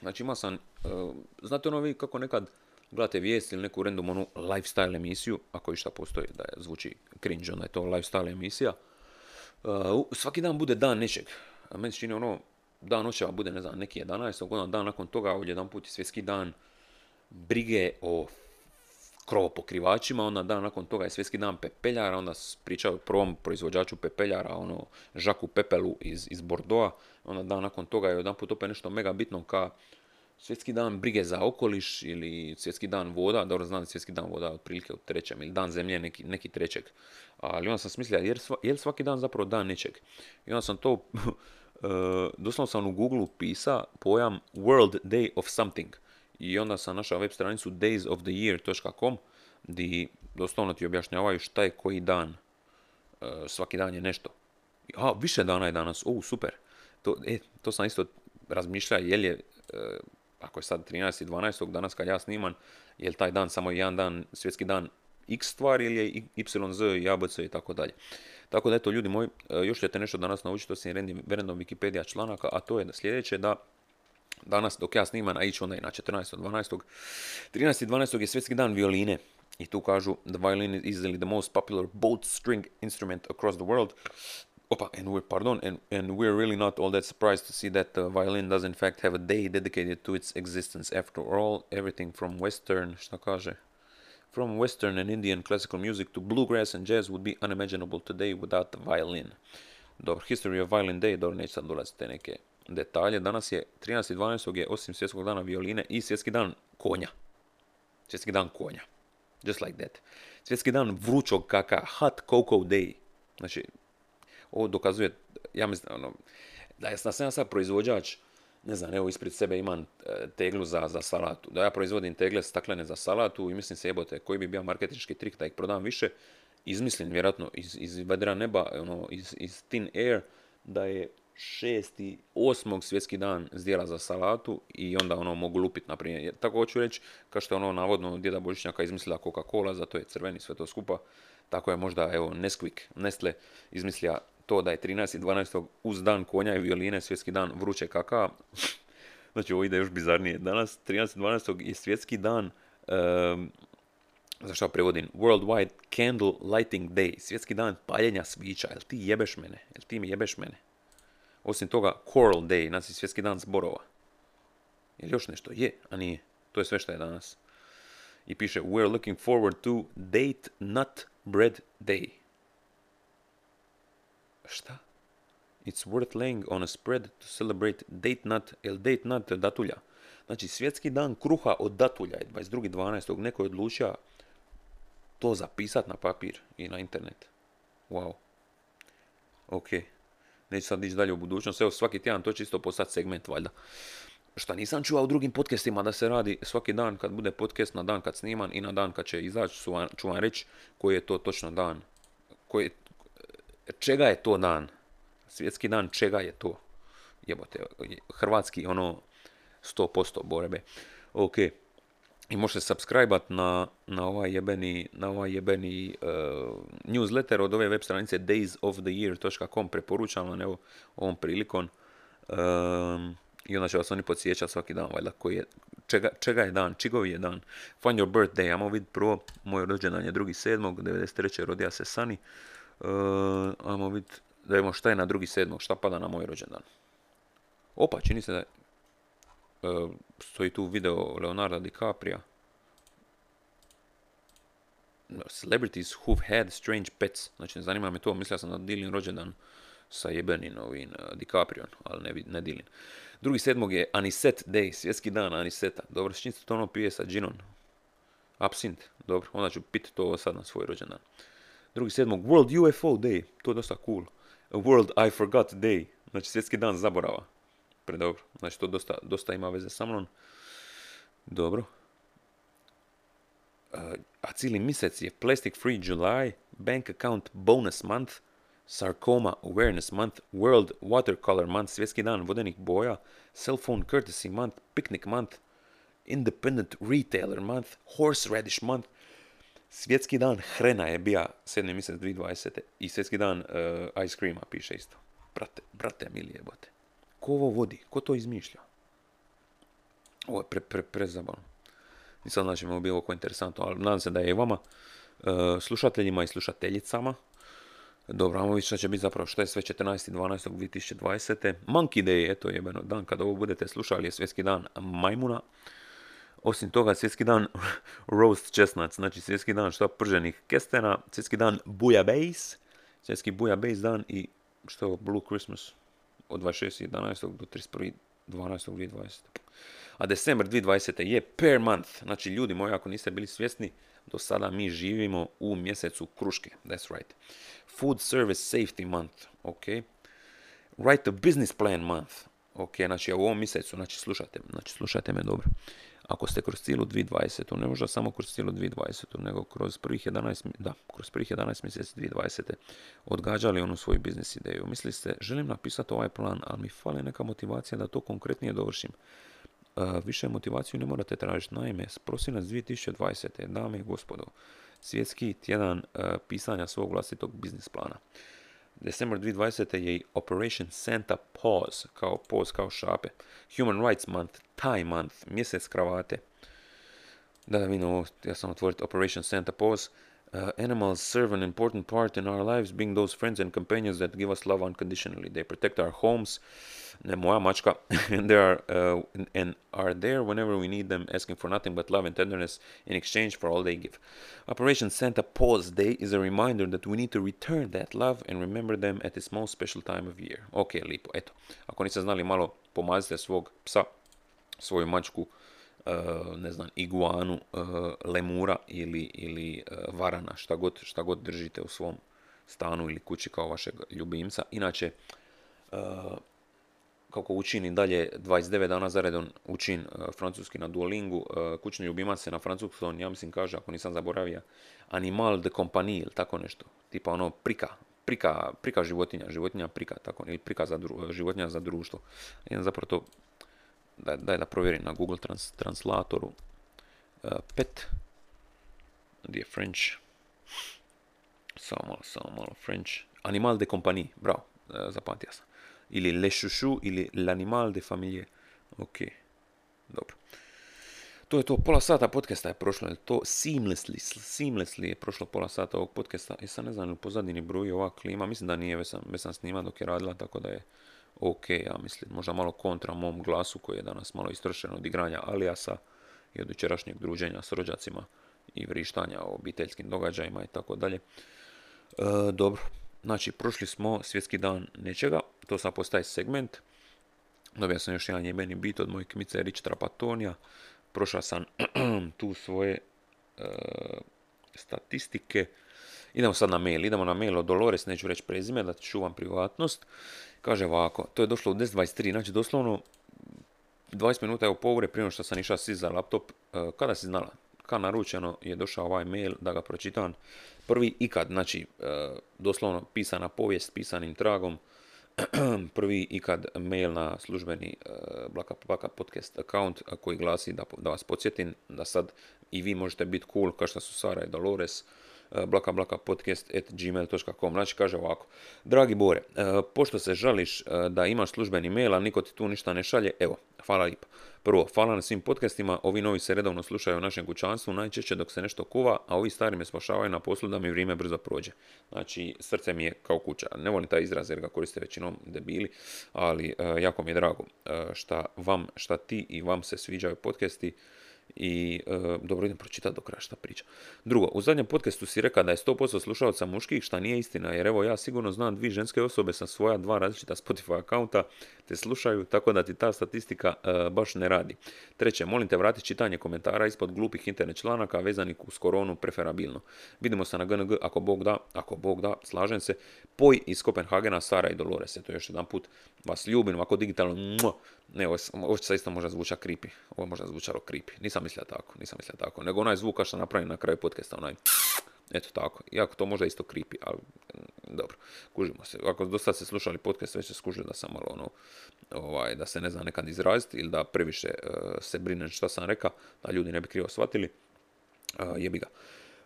znači imao sam, uh, znate ono vi kako nekad gledate vijest ili neku random onu lifestyle emisiju, ako išta postoji da zvuči cringe, onda je to lifestyle emisija, Uh, svaki dan bude dan nečeg. A meni se čini ono, dan očeva bude, ne znam, neki 11. onda dan nakon toga, ovdje jedan put je svjetski dan brige o krovopokrivačima, onda dan nakon toga je svjetski dan pepeljara, onda pričaju o prvom proizvođaču pepeljara, ono, Žaku Pepelu iz, iz Bordeaux, onda dan nakon toga je jedan put opet nešto mega bitno ka svjetski dan brige za okoliš ili svjetski dan voda, dobro znam svjetski dan voda otprilike u trećem ili dan zemlje neki, neki trećeg. Ali onda sam smislio, jer, je li svaki dan zapravo dan nečeg? I onda sam to, uh, doslovno sam u Google pisa pojam World Day of Something. I onda sam našao web stranicu daysoftheyear.com gdje doslovno ti objašnjavaju šta je koji dan. Uh, svaki dan je nešto. A, više dana je danas, o, super. To, e, to sam isto razmišljao, jel je uh, ako je sad 13.12. danas kad ja snimam, je li taj dan samo jedan dan, svjetski dan x stvar ili je y, z, i abc i tako dalje. Tako da eto ljudi moji, e, još ćete nešto danas naučiti osim random Wikipedia članaka, a to je sljedeće da danas dok ja snimam, a ići onda i na 14.12. 13.12. je svjetski dan violine. I tu kažu, the violin is easily the most popular both string instrument across the world. Opa, and we're, pardon, and, and we're really not all that surprised to see that the violin does in fact have a day dedicated to its existence. After all, everything from western, šta kaže, from western and Indian classical music to bluegrass and jazz would be unimaginable today without the violin. Dobro, History of Violin Day, dobro, neće sad dolaziti te neke detalje. Danas je 13.12. je osim svjetskog dana violine i svjetski dan konja. Svjetski dan konja. Just like that. Svjetski dan vrućog kaka, hot cocoa day. Znači, ovo dokazuje, ja mislim, ono, da ja sam sad proizvođač, ne znam, evo ispred sebe imam e, teglu za, za salatu. Da ja proizvodim tegle staklene za salatu i mislim se jebote, koji bi bio marketinški trik da ih prodam više, izmislim vjerojatno iz, iz vedra neba, ono, iz, iz thin air, da je šesti, osmog svjetski dan zdjela za salatu i onda ono mogu lupit, na primjer. Tako hoću reći, kao što je ono navodno djeda Božićnjaka izmislila Coca-Cola, zato je crveni sve to skupa. Tako je možda, evo, Nesquik, Nestle izmislija to da je 13.12. uz dan konja i violine, svjetski dan vruće kaka. znači ovo ide još bizarnije. Danas 13.12. je svjetski dan um, za što prevodim, Worldwide Candle Lighting Day, svjetski dan paljenja svića, jel ti jebeš mene, jel ti mi jebeš mene? Osim toga, Choral Day, znači svjetski dan zborova. Jel još nešto? Je, a nije. To je sve što je danas. I piše, we're looking forward to Date Nut Bread Day. Šta? It's worth laying on a spread to celebrate date nut, el date nut datulja. Znači, svjetski dan kruha od datulja je 22.12. Neko je odlučio to zapisat na papir i na internet. Wow. Ok. Neću sad ići dalje u budućnost. Evo, svaki tjedan to će isto postati segment, valjda. Šta nisam čuo u drugim podcastima da se radi svaki dan kad bude podcast, na dan kad sniman i na dan kad će izaći, ću vam reći koji je to točno dan. Koji, čega je to dan? Svjetski dan čega je to? Jebote, hrvatski ono 100% borbe. Ok. I možete subscribe na, na ovaj jebeni, na ovaj jebeni uh, newsletter od ove web stranice daysoftheyear.com preporučam vam evo ovom prilikom. Um, I onda će vas oni podsjećati svaki dan, valjda, koji je, čega, čega je dan, čigovi je dan. Find your birthday, ajmo vidjeti prvo, moj rođendan je 2.7. 93. rodija se Sani. Uh, ajmo vidjeti, da vidimo šta je na 2.7. šta pada na moj rođendan. Opa, čini se da je, stoji tu video Leonardo DiCaprio. Celebrities who've had strange pets. Znači, zanima me to, mislio sam da dilim rođendan sa jebenin ovim uh, DiCaprion, ali ne, ne dilim. Drugi sedmog je Aniset Day, svjetski dan Aniseta. Dobro, s se to ono pije sa džinom? Absint, dobro, onda ću piti to sad na svoj rođendan. Drugi sedmog, World UFO Day, to je dosta cool. World I Forgot Day, znači svjetski dan zaborava. Predobro, znači to dosta, dosta ima veze sa mnom. Dobro. Uh, a cijeli mjesec je Plastic Free July, Bank Account Bonus Month, Sarcoma Awareness Month, World Watercolor Month, svjetski dan vodenih boja, Cell Phone Courtesy Month, Picnic Month, Independent Retailer Month, Horseradish Month, svjetski dan hrena je bija 7. mjesec 2020. I svjetski dan uh, ice creama piše isto. Brate, brate milije bote. Ko ovo vodi? Ko to izmišlja? Ovo je pre, pre, prezabavno. Nisam znači ovo bilo oko interesantno, ali nadam se da je i vama, uh, slušateljima i slušateljicama, dobro, šta će biti zapravo, što je sve 14.12.2020. Monkey Day, eto jebeno, dan kada ovo budete slušali je svjetski dan majmuna. Osim toga, svjetski dan roast chestnuts, znači svjetski dan što prženih kestena, svjetski dan base, svjetski base dan i što Blue Christmas od 26.11. do 31.12.2020. A december 2020. je per month, znači ljudi moji ako niste bili svjesni, do sada mi živimo u mjesecu kruške, that's right. Food Service Safety Month, ok. Write a Business Plan Month, ok, znači u ovom mjesecu, znači slušajte, znači slušajte me dobro. Ako ste kroz cijelu 2020, ne možda samo kroz cijelu 2020, nego kroz prvih 11, da, kroz prvih 11 mjeseci 2020. odgađali onu svoju biznis ideju. Mislili ste, želim napisati ovaj plan, ali mi fali neka motivacija da to konkretnije dovršim. Uh, više motivaciju ne morate tražiti. Naime, prosinac 2020. dame i gospodo, svjetski tjedan uh, pisanja svog vlastitog biznis plana. December 2020. je i Operation Santa Pause, kao pause, kao šape. Human Rights Month, Thai Month, mjesec kravate. Da, da vidimo, ja sam otvoriti Operation Santa Pause. Uh, animals serve an important part in our lives, being those friends and companions that give us love unconditionally. They protect our homes, and they are uh, and are there whenever we need them, asking for nothing but love and tenderness in exchange for all they give. Operation Santa Paws Day is a reminder that we need to return that love and remember them at this most special time of year. Ok, lipo, eto. Ako niste znali, malo pomazite svog psa, svoju mačku, ne znam, iguanu, uh, lemura ili, ili uh, varana, šta god, šta god držite u svom stanu ili kući kao vašeg ljubimca. Inače, kako učin dalje 29 dana za redom učin francuski na Duolingu, kućni ljubimac se na francuskom, ja mislim kaže, ako nisam zaboravio, animal de compagnie ili tako nešto, tipa ono prika, prika, prika životinja, životinja prika, tako, ili prika za životinja za društvo. Jedan zapravo to daj, daj da provjerim na Google trans, translatoru. Uh, pet. Gdje je French? Samo malo, samo malo French. Animal de compagnie, bravo, zapamtio sam. Ili Le Chouchou ili L'Animal de Famille. Ok, dobro. To je to, pola sata podcasta je prošlo, to seamlessly, seamlessly je prošlo pola sata ovog podcasta. I sad ne znam, u pozadini bruji ova klima, mislim da nije, već sam, već sam snima dok je radila, tako da je ok, ja mislim, možda malo kontra mom glasu koji je danas malo istršen od igranja Alijasa i od jučerašnjeg druženja s rođacima i vrištanja o obiteljskim događajima i tako dalje. E, dobro, znači prošli smo svjetski dan nečega, to sad postaje segment. Dobio sam još jedan jebeni bit od moje kmice Rich Trapatonija. Prošao sam tu svoje e, statistike. Idemo sad na mail. Idemo na mail od Dolores, neću reći prezime, da čuvam privatnost. Kaže ovako, to je došlo u 10.23, znači doslovno 20 minuta je u povore prije što sam išao si za laptop. E, kada si znala? Kad naručeno je došao ovaj mail da ga pročitam. Prvi ikad, znači e, doslovno pisana povijest, pisanim tragom. Prvi ikad mail na službeni e, Blaka podcast account koji glasi da, da vas podsjetim da sad i vi možete biti cool kao što su Sara i Dolores blaka blaka podcast at gmail.com. Znači kaže ovako, dragi Bore, pošto se žališ da imaš službeni mail, a niko ti tu ništa ne šalje, evo, hvala lipa. Prvo, hvala na svim podcastima, ovi novi se redovno slušaju u našem kućanstvu, najčešće dok se nešto kuva, a ovi stari me spašavaju na poslu da mi vrijeme brzo prođe. Znači, srce mi je kao kuća. Ne volim taj izraz jer ga koriste većinom debili, ali jako mi je drago šta vam, šta ti i vam se sviđaju podcasti i e, dobro idem pročitati do kraja šta priča. Drugo, u zadnjem podcastu si rekao da je 100% slušalca muških, šta nije istina, jer evo ja sigurno znam dvije ženske osobe sa svoja dva različita Spotify akaunta te slušaju, tako da ti ta statistika e, baš ne radi. Treće, molim te vrati čitanje komentara ispod glupih internet članaka vezanih uz koronu preferabilno. Vidimo se na GNG ako Bog da, ako Bog da, slažem se. Poj iz Kopenhagena, Sara i Dolores, to još jedan put vas ljubim, ovako digitalno, ne, ovo, ovo isto možda zvuča creepy. Ovo je možda zvučalo creepy. Nisam mislio tako, nisam mislio tako. Nego onaj zvuk što napravim na kraju podcasta, onaj... Eto tako. Iako to možda isto creepy, ali mm, dobro. Kužimo se. Ako dosta se slušali podcast, već se skužili da sam malo ono, ovaj, da se ne zna nekad izraziti ili da previše uh, se brinem šta sam rekao, da ljudi ne bi krivo shvatili. Uh, jebi ga.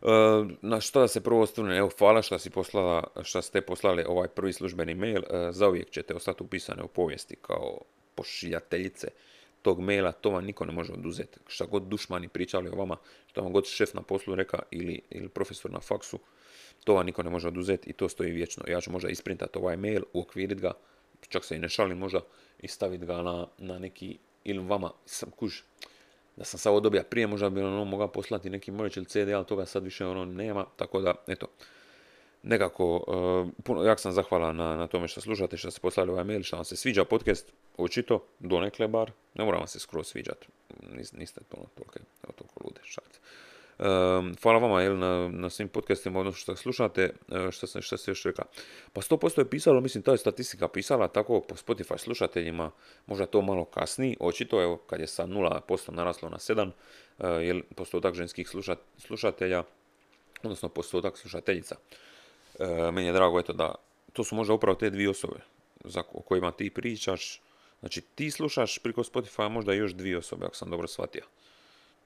Uh, na što da se prvo osvrne, evo hvala što si poslala, što ste poslali ovaj prvi službeni mail, zauvijek ćete ostati upisane u povijesti kao pošiljateljice tog maila, to vam niko ne može oduzeti. Šta god dušmani pričali o vama, što vam god šef na poslu reka ili, ili profesor na faksu, to vam niko ne može oduzeti i to stoji vječno. Ja ću možda isprintati ovaj mail, uokvirit ga, čak se i ne šalim možda, i staviti ga na, na neki, ili vama, sam kuž, da sam sad dobija prije, možda bi ono mogao poslati neki mojeć ili CD, ali toga sad više ono nema, tako da, eto, nekako, uh, puno, jak sam zahvalan na, na tome što slušate, što ste poslali ovaj mail, što vam se sviđa podcast, očito, donekle bar, ne mora vam se skroz sviđati, Nis, niste puno toliko, toliko lude, šalice. Um, hvala vama jel, na, na svim podcastima, odnosno što slušate, uh, što, sam, što ste još rekao. Pa 100% je pisalo, mislim, ta je statistika pisala tako po Spotify slušateljima, možda to malo kasniji, očito, evo, kad je sa 0% naraslo na 7, uh, jel, postotak ženskih slušat, slušatelja, odnosno postotak slušateljica. E, meni je drago eto da to su možda upravo te dvije osobe za, o kojima ti pričaš. Znači ti slušaš priko Spotify možda još dvije osobe ako sam dobro shvatio.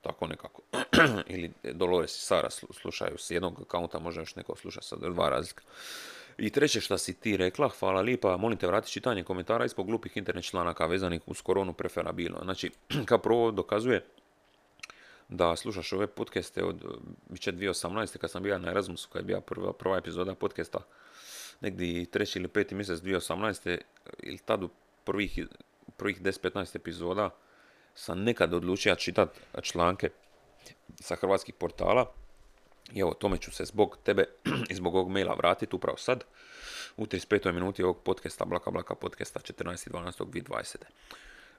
Tako nekako. Ili Dolores i Sara slušaju s jednog akaunta, možda još neko sluša sa dva razlika. I treće što si ti rekla, hvala lipa, molim te vrati čitanje komentara ispod glupih internet članaka vezanih uz koronu preferabilno. Znači, kao prvo dokazuje da slušaš ove podcaste od biće 2018. kad sam bio na Erasmusu, kad je bila prva, prva epizoda podcasta, negdje treći ili peti mjesec 2018. ili tad u prvih, prvih 10-15 epizoda sam nekad odlučio čitati članke sa hrvatskih portala. I evo, tome ću se zbog tebe i zbog ovog maila vratiti upravo sad u 35. minuti ovog podcasta, Blaka Blaka podcasta 14.12.2020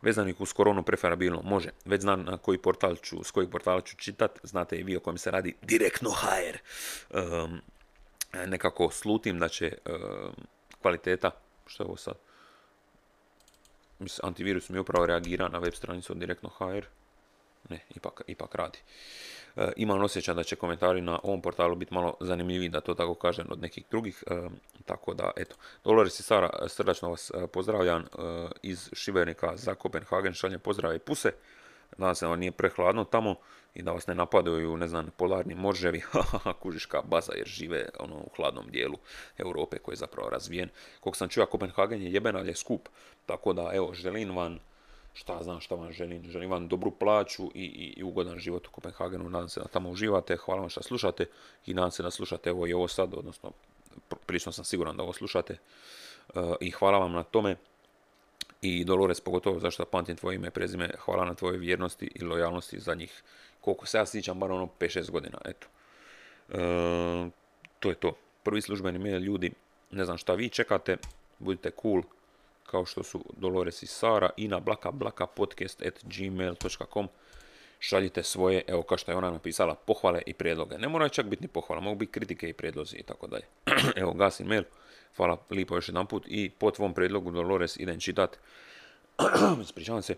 vezanih uz koronu preferabilno. Može. Već znam na koji portal ću, s kojeg portala ću čitat. Znate i vi o kojem se radi direktno HR. Um, nekako slutim da će kvaliteta, što je ovo sad? Antivirus mi upravo reagira na web stranicu direktno HR. Ne, ipak, ipak radi. E, imam osjećaj da će komentari na ovom portalu biti malo zanimljiviji, da to tako kažem, od nekih drugih. Tako da, eto. Dolores i Sara, srdačno vas e, pozdravljam iz Šibenika za Kopenhagen, šaljem pozdrave i puse. Nadam se da vam nije prehladno tamo i da vas ne napadaju, ne znam, polarni morževi, kužiška baza jer žive ono, u hladnom dijelu Europe koji je zapravo razvijen. Koliko sam čuo, Kopenhagen je jeben, ali je skup. Tako da, evo, želim vam, šta znam šta vam želim, želim vam dobru plaću i, i, i ugodan život u Kopenhagenu. Nadam se da tamo uživate, hvala vam što slušate i nadam se da slušate evo i ovo sad, odnosno prilično sam siguran da ovo slušate. E, I hvala vam na tome i Dolores pogotovo zašto pamtim tvoje ime i prezime, hvala na tvojoj vjernosti i lojalnosti zadnjih, koliko se ja sjećam, bar ono 5-6 godina, eto. E, to je to. Prvi službeni mail, ljudi, ne znam šta vi čekate, budite cool, kao što su Dolores i Sara i na blaka blaka podcast at gmail.com šaljite svoje, evo kao što je ona napisala, pohvale i prijedloge. Ne moraju čak biti ni pohvala, mogu biti kritike i prijedlozi i tako dalje. evo, gasim mail. Hvala lipo još jedan put i po tvom prijedlogu Dolores idem čitat. Ispričavam se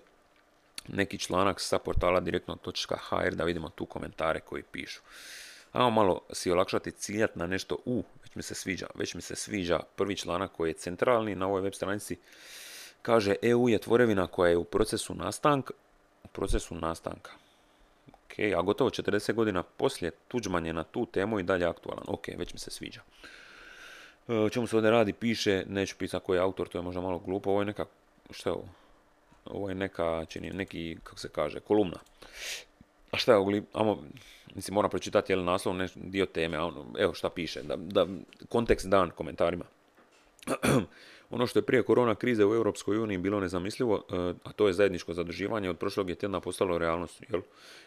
neki članak sa portala direktno.hr da vidimo tu komentare koji pišu. Ajmo malo si olakšati ciljat na nešto u, mi se sviđa, već mi se sviđa prvi članak koji je centralni na ovoj web stranici. Kaže EU je tvorevina koja je u procesu nastanka, u procesu nastanka. Ok, a gotovo 40 godina poslije Tuđman je na tu temu i dalje aktualan. Ok, već mi se sviđa. E, o čemu se ovdje radi, piše, neću pisati koji je autor, to je možda malo glupo, ovo je neka, što je ovo? Ovo je neka, čini, neki, kako se kaže, kolumna. A šta je amo, mislim, moram pročitati jel naslov, ne, dio teme, ono, evo šta piše, da, da kontekst dan komentarima. ono što je prije korona krize u Europskoj uniji bilo nezamislivo, e, a to je zajedničko zaduživanje, od prošlog je tjedna postalo realnost. Jel?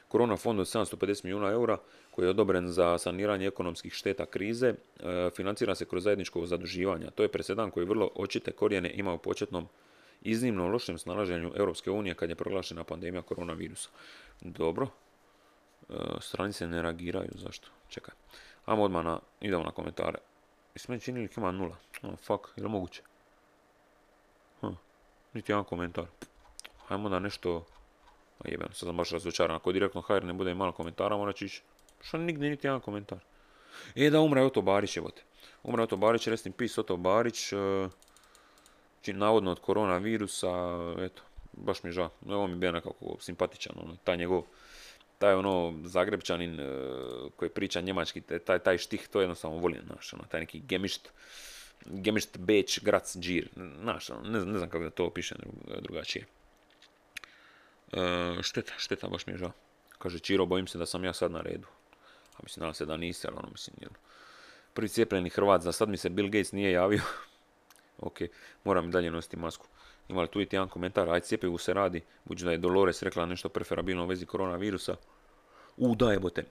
Korona fond od 750 milijuna eura koji je odobren za saniranje ekonomskih šteta krize, e, financira se kroz zajedničko zaduživanje. To je presedan koji vrlo očite korijene ima u početnom iznimno lošem snalaženju Europske unije kad je proglašena pandemija koronavirusa. Dobro, stranice ne reagiraju, zašto? Čekaj. Ajmo odmah na, idemo na komentare. Mislim, meni čini ima nula. Oh, fuck, je li moguće? Hm. Niti jedan komentar. Hajmo da nešto... A jebeno, sad sam baš razočaran. Ako direktno HR ne bude malo komentara, mora ići. Što nigdje niti jedan komentar. E da umre Oto Barić, evo te. Umre Oto Barić, restim pis Oto Barić. Uh, navodno od koronavirusa, eto, baš mi žao. Ovo mi je bio nekako simpatičan, ono, taj njegov, taj ono Zagrebčanin e, koji priča njemački, taj, taj štih, to jednostavno volim, znaš, ono, taj neki gemišt, gemišt Beč, Grac, Džir, znaš, ono, ne, ne znam kako da to opišem drugačije. E, šteta, šteta, baš mi je žao. Kaže Čiro, bojim se da sam ja sad na redu. A mislim, nadam se da nisi, ali ono, mislim, jel. Prvi cijepljeni Hrvat, za sad mi se Bill Gates nije javio, ok, moram i dalje nositi masku. Imali tu i jedan komentar, aj cijepivu se radi, budući da je Dolores rekla nešto preferabilno u vezi koronavirusa. U, da jebote.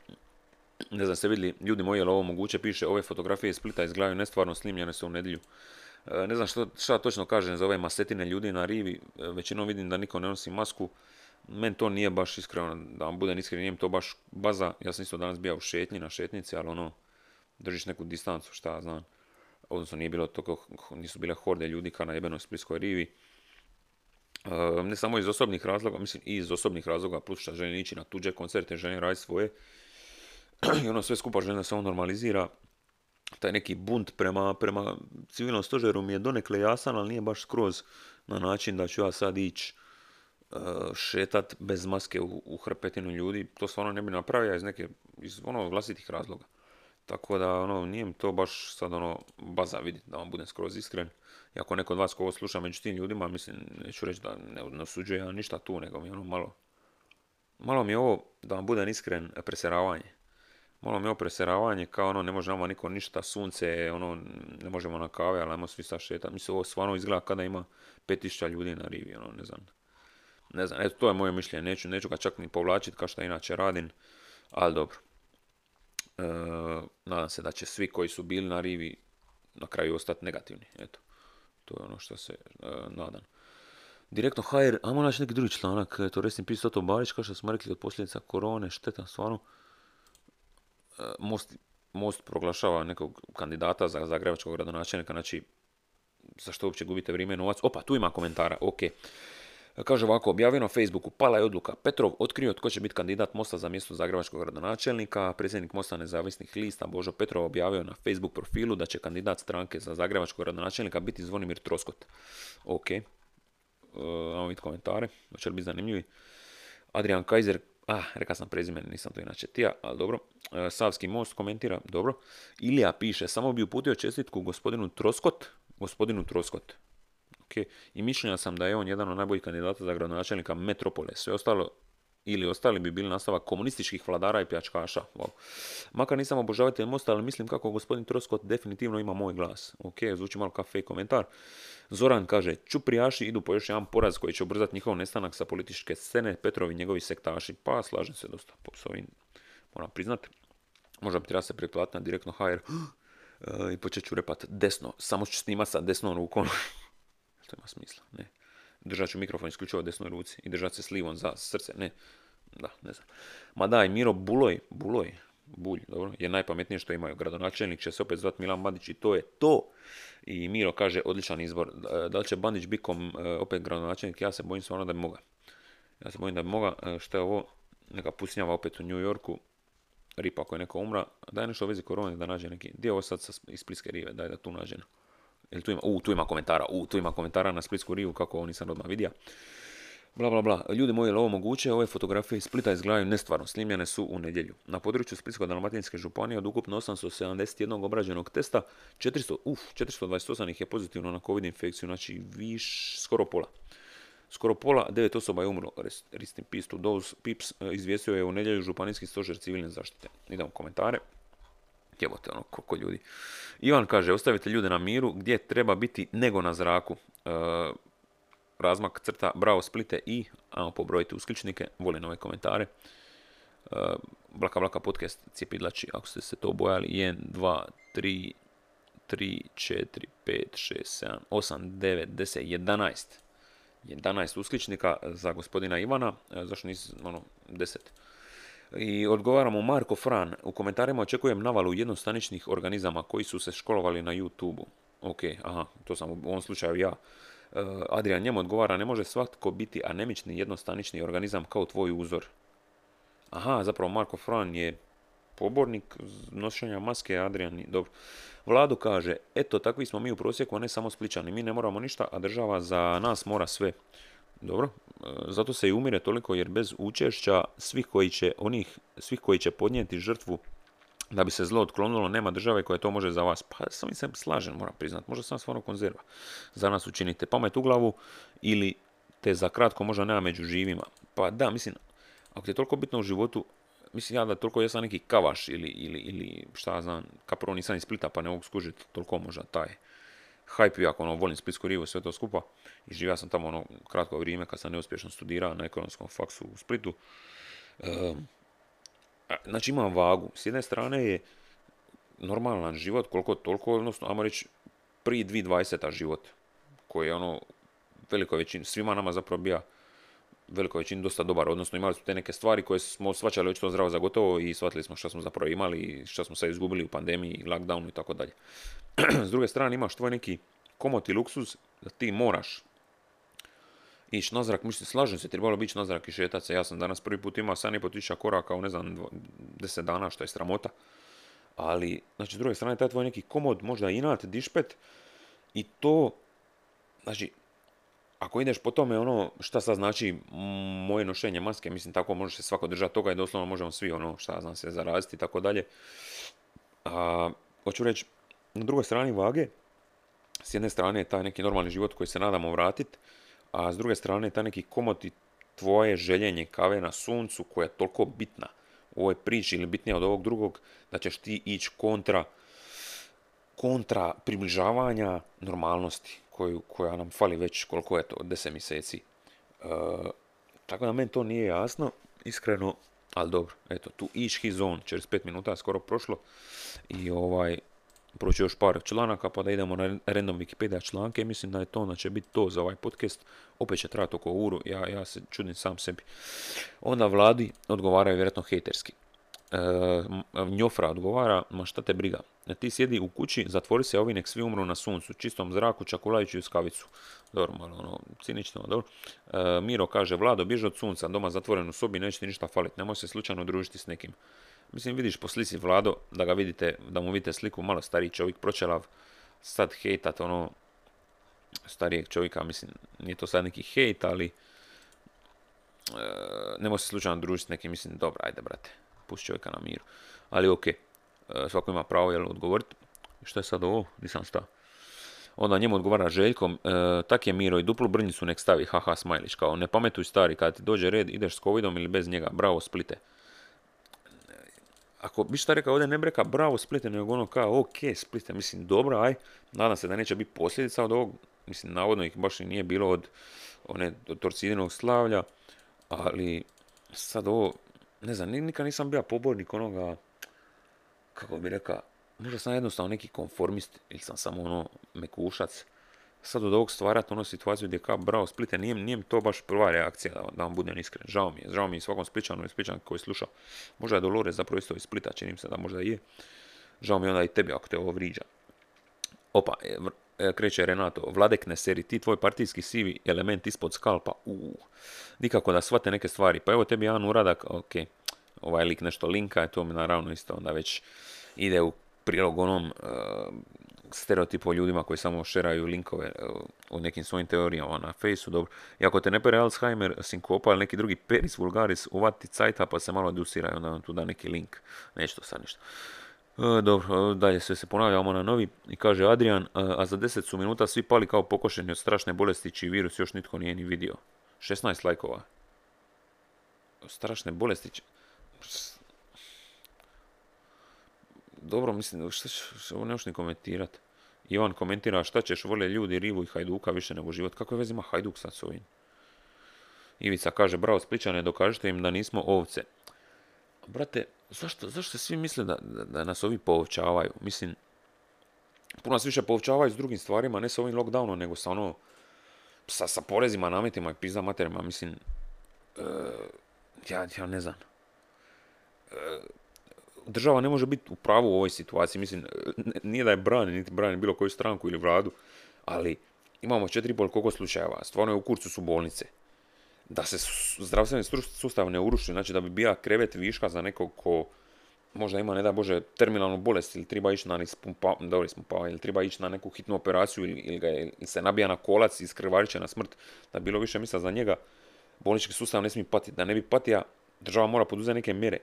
Ne znam, ste vidjeli, ljudi moji, je li ovo moguće, piše, ove fotografije iz Splita izgledaju nestvarno snimljene su u nedjelju. E, ne znam što, šta točno kažem za ove masetine ljudi na rivi, e, većinom vidim da niko ne nosi masku. Meni to nije baš iskreno, da vam budem iskren, nije to baš baza. Ja sam isto danas bio u šetnji, na šetnici, ali ono, držiš neku distancu, šta znam odnosno nije bilo nisu bile horde ljudi kao na jebenoj splitskoj rivi. E, ne samo iz osobnih razloga, mislim i iz osobnih razloga, plus što želim ići na tuđe koncerte, želim raditi svoje. I ono sve skupa želim da se on normalizira. Taj neki bunt prema, prema civilnom stožeru mi je donekle jasan, ali nije baš skroz na način da ću ja sad ići uh, šetat bez maske u, u hrpetinu ljudi. To stvarno ne bi napravio iz neke, iz ono vlastitih razloga. Tako da, ono, nije mi to baš sad, ono, baza vidjeti, da vam budem skroz iskren. I ako neko od vas ko sluša među tim ljudima, mislim, neću reći da ne, osuđuje ja ništa tu, nego mi ono malo, malo mi je ovo, da vam budem iskren, preseravanje. Malo mi je ovo preseravanje, kao ono, ne može nama niko ništa, sunce, ono, ne možemo na kave, ali ajmo svi sad šetati. Mislim, ovo stvarno izgleda kada ima 5000 ljudi na rivi, ono, ne znam. Ne znam, eto, to je moje mišljenje, neću, neću ga čak ni povlačiti kao što inače radim, ali dobro. E, nadam se da će svi koji su bili na rivi na kraju ostati negativni. Eto, to je ono što se e, nadam. Direktno HR, ajmo naći neki drugi članak, to resni pis Toto Barić, kao što smo rekli od posljedica korone, šteta, stvarno. E, most, most proglašava nekog kandidata za zagrebačkog gradonačelnika, znači zašto uopće gubite vrijeme i novac. Opa, tu ima komentara, ok. Kaže ovako, objavio na Facebooku, pala je odluka. Petrov otkrio tko će biti kandidat Mosta za mjesto zagrebačkog gradonačelnika. Predsjednik Mosta nezavisnih lista Božo Petrov objavio na Facebook profilu da će kandidat stranke za zagrebačkog gradonačelnika biti Zvonimir Troskot. Ok. Uh, ajmo vidjeti komentare, hoće li biti zanimljivi. Adrian Kaiser, ah, reka sam prezime, nisam to inače tija, ali dobro. E, Savski most komentira, dobro. Ilija piše, samo bi uputio čestitku gospodinu Troskot, gospodinu Troskot. Okay. I mišljenja sam da je on jedan od najboljih kandidata za gradonačelnika metropole. Sve ostalo ili ostali bi bili nastavak komunističkih vladara i pljačkaša. Wow. Makar nisam obožavatelj Mosta, ali mislim kako gospodin Troskot definitivno ima moj glas. Ok, zvuči malo kao fake komentar. Zoran kaže, čuprijaši idu po još jedan poraz koji će ubrzati njihov nestanak sa političke scene, Petrovi njegovi sektaši. Pa slažem se dosta s ovim, moram priznat. Možda bi treba se pretplatiti na direktno HR i počet ću repat desno, samo ću snimat sa desnom rukom. to ima smisla, ne držat ću mikrofon isključivo desnoj ruci i držat se slivom za srce, ne, da, ne znam. Ma daj, Miro Buloj, Buloj, Bulj, dobro, je najpametnije što imaju. Gradonačelnik će se opet zvati Milan Bandić i to je to. I Miro kaže, odličan izbor. Da li će Bandić bikom e, opet gradonačelnik? Ja se bojim stvarno da bi moga. Ja se bojim da bi moga. E, što je ovo? Neka pusnjava opet u New Yorku. Ripa ako je neko umra. Daj nešto u vezi korone da nađe neki. Gdje je ovo sad iz Splitske rive? Daj da tu nađe. Jel tu ima, u, tu ima komentara, u, tu ima komentara na Splitsku rivu, kako ovo nisam odmah vidio. Bla, bla, bla. Ljudi moji, ovo moguće? Ove fotografije iz Splita izgledaju nestvarno. Snimljene su u nedjelju. Na području Splitsko-Dalmatinske županije od ukupno 871 obrađenog testa, 400, uf, 428 ih je pozitivno na COVID infekciju, znači viš, skoro pola. Skoro pola, devet osoba je umrlo. Rest in peace to those peeps. E, izvijestio je u nedjelju županijski stožer civilne zaštite. Idemo komentare jebote, ono, koliko ljudi. Ivan kaže, ostavite ljude na miru, gdje treba biti nego na zraku. E, razmak crta, bravo Splite i, ajmo pobrojiti uskličnike, volim ove komentare. E, blaka Blaka podcast Cijepidlači, ako ste se to bojali, 1, 2, 3, 3, 4, 5, 6, 7, 8, 9, 10, 11. 11 uskličnika za gospodina Ivana, e, zašto nisi, ono, 10. I odgovaramo Marko Fran. U komentarima očekujem navalu jednostaničnih organizama koji su se školovali na YouTube-u. Ok, aha, to sam u ovom slučaju ja. E, Adrian njemu odgovara, ne može svatko biti anemični jednostanični organizam kao tvoj uzor. Aha, zapravo Marko Fran je pobornik nošenja maske, Adrian, dobro. Vlado kaže, eto, takvi smo mi u prosjeku, a ne samo spličani. Mi ne moramo ništa, a država za nas mora sve. Dobro, zato se i umire toliko jer bez učešća svih koji će, onih, svih koji će podnijeti žrtvu da bi se zlo otklonilo, nema države koja to može za vas. Pa sam se slažem, moram priznat. Možda sam stvarno konzerva. Za nas učinite pamet u glavu ili te za kratko možda nema među živima. Pa da, mislim, ako ti je toliko bitno u životu, mislim ja da toliko jesam neki kavaš ili, ili, ili šta znam, kapravo nisam iz Splita pa ne mogu skužiti toliko možda taj hype, jako ono, volim Splitsku rivu sve to skupa. I živio sam tamo ono kratko vrijeme kad sam neuspješno studirao na ekonomskom faksu u Splitu. znači imam vagu. S jedne strane je normalan život, koliko toliko, odnosno, ajmo reći, prije 2020 život, koji je ono, veliko većini, svima nama zapravo bija veliko većini dosta dobar, odnosno imali smo te neke stvari koje smo svačali očito zdravo za gotovo i shvatili smo što smo zapravo imali što smo sad izgubili u pandemiji, lockdownu i tako dalje. S druge strane imaš tvoj neki komot i luksuz da ti moraš ići nazrak, mislim, slažem se, trebalo bi ići nazrak i šetat se. Ja sam danas prvi put imao 7,5 tisuća koraka u, ne znam, 10 dana, što je sramota. Ali, znači, s druge strane, taj tvoj neki komod, možda inat, dišpet, i to, znači, ako ideš po tome ono šta sad znači moje nošenje maske, mislim tako može se svako držati toga i doslovno možemo svi ono šta znam se zaraziti i tako dalje. A, hoću reći, na drugoj strani vage, s jedne strane je taj neki normalni život koji se nadamo vratiti, a s druge strane je taj neki komot i tvoje željenje kave na suncu koja je toliko bitna u ovoj priči ili bitnija od ovog drugog, da ćeš ti ići kontra kontra približavanja normalnosti koju, koja nam fali već koliko je to, 10 mjeseci. E, tako da meni to nije jasno, iskreno, ali dobro, eto, tu each his own, čez 5 minuta skoro prošlo i ovaj, proći još par članaka pa da idemo na random Wikipedia članke mislim da je to, da će biti to za ovaj podcast, opet će trajati oko uru, ja, ja se čudim sam sebi. Onda vladi odgovaraju vjerojatno hejterski. E, Njofra odgovara, ma šta te briga, ti sjedi u kući, zatvori se ovi nek svi umru na suncu, čistom zraku, čakulajući uz kavicu. Dobro, malo ono, cinično, dobro. E, Miro kaže, Vlado, bježi od sunca, doma zatvoren u sobi, neće ti ništa faliti, nemoj se slučajno družiti s nekim. Mislim, vidiš po slici Vlado, da ga vidite, da mu vidite sliku, malo stariji čovjek, pročelav, sad hejtat, ono, starijeg čovjeka, mislim, nije to sad neki hejt, ali nemoj se slučajno družiti s nekim, mislim, dobro, ajde, brate, pusti čovjeka na miru. Ali ok, svako ima pravo, jel, odgovoriti. Šta je sad ovo? Nisam stao. Onda njemu odgovara Željko, e, tak je Miro i duplu brnjicu nek stavi, haha, smajliš, kao ne pametuj stari, kad ti dođe red, ideš s covidom ili bez njega, bravo Splite. Ako bi šta rekao ovdje, ne bi rekao bravo Splite, nego ono kao ok Splite, mislim dobro, aj, nadam se da neće biti posljedica od ovog, mislim navodno ih baš i nije bilo od one od torcidinog slavlja, ali sad ovo, ne znam, nikad nisam bio pobornik onoga, kako bi rekao, možda sam jednostavno neki konformist ili sam samo ono mekušac. Sad od ovog stvarati ono situaciju gdje kao bravo Splite, nije, nije mi to baš prva reakcija da, da vam budem iskren. Žao mi je, žao mi je svakom Spličanu i Spličan koji sluša. Možda je Dolores zapravo isto iz Splita, čini se da možda je. Žao mi je onda i tebi ako te ovo vriđa. Opa, e, kreće Renato, Vladek ne seri, ti tvoj partijski sivi element ispod skalpa, uuu, nikako da shvate neke stvari. Pa evo tebi jedan uradak, ok, ovaj lik nešto linka, to mi naravno isto onda već ide u prilog onom uh, stereotipu o ljudima koji samo šeraju linkove uh, u nekim svojim teorijama na fejsu, dobro. I ako te ne pere Alzheimer, sinkopa ili neki drugi peris vulgaris, uvati cajta pa se malo odusiraju, onda vam tu da neki link. Neće to sad ništa. Uh, dobro, dalje sve se ponavljamo na novi i kaže Adrian, a za 10 su minuta svi pali kao pokošeni od strašne bolesti čiji virus još nitko nije ni vidio. 16 lajkova. Strašne bolesti. Dobro, mislim, što će, ovo ne ni komentirati. Ivan komentira šta ćeš, vole ljudi Rivu i Hajduka više nego život. Kako je vez ima Hajduk sad s ovim? Ivica kaže, bravo Spličane, dokažite im da nismo ovce. Brate, zašto, zašto svi misle da, da, nas ovi povećavaju? Mislim, puno nas više povećavaju s drugim stvarima, ne sa ovim lockdownom, nego sa ono, sa, sa porezima, nametima i pizda materima, mislim, e, ja, ja ne znam. E, država ne može biti u pravu u ovoj situaciji. Mislim, nije da je brani, niti brani bilo koju stranku ili vladu, ali imamo četiri pol koliko slučajeva. Stvarno je u kurcu su bolnice. Da se zdravstveni sustav ne uruši, znači da bi bija krevet viška za nekog ko možda ima, ne da Bože, terminalnu bolest ili treba ići na spumpa, ili treba ići na neku hitnu operaciju ili, ili, ga, ili se nabija na kolac i iskrvarit će na smrt, da bi bilo više misla za njega, bolnički sustav ne smije patiti. Da ne bi patija, država mora poduzeti neke mjere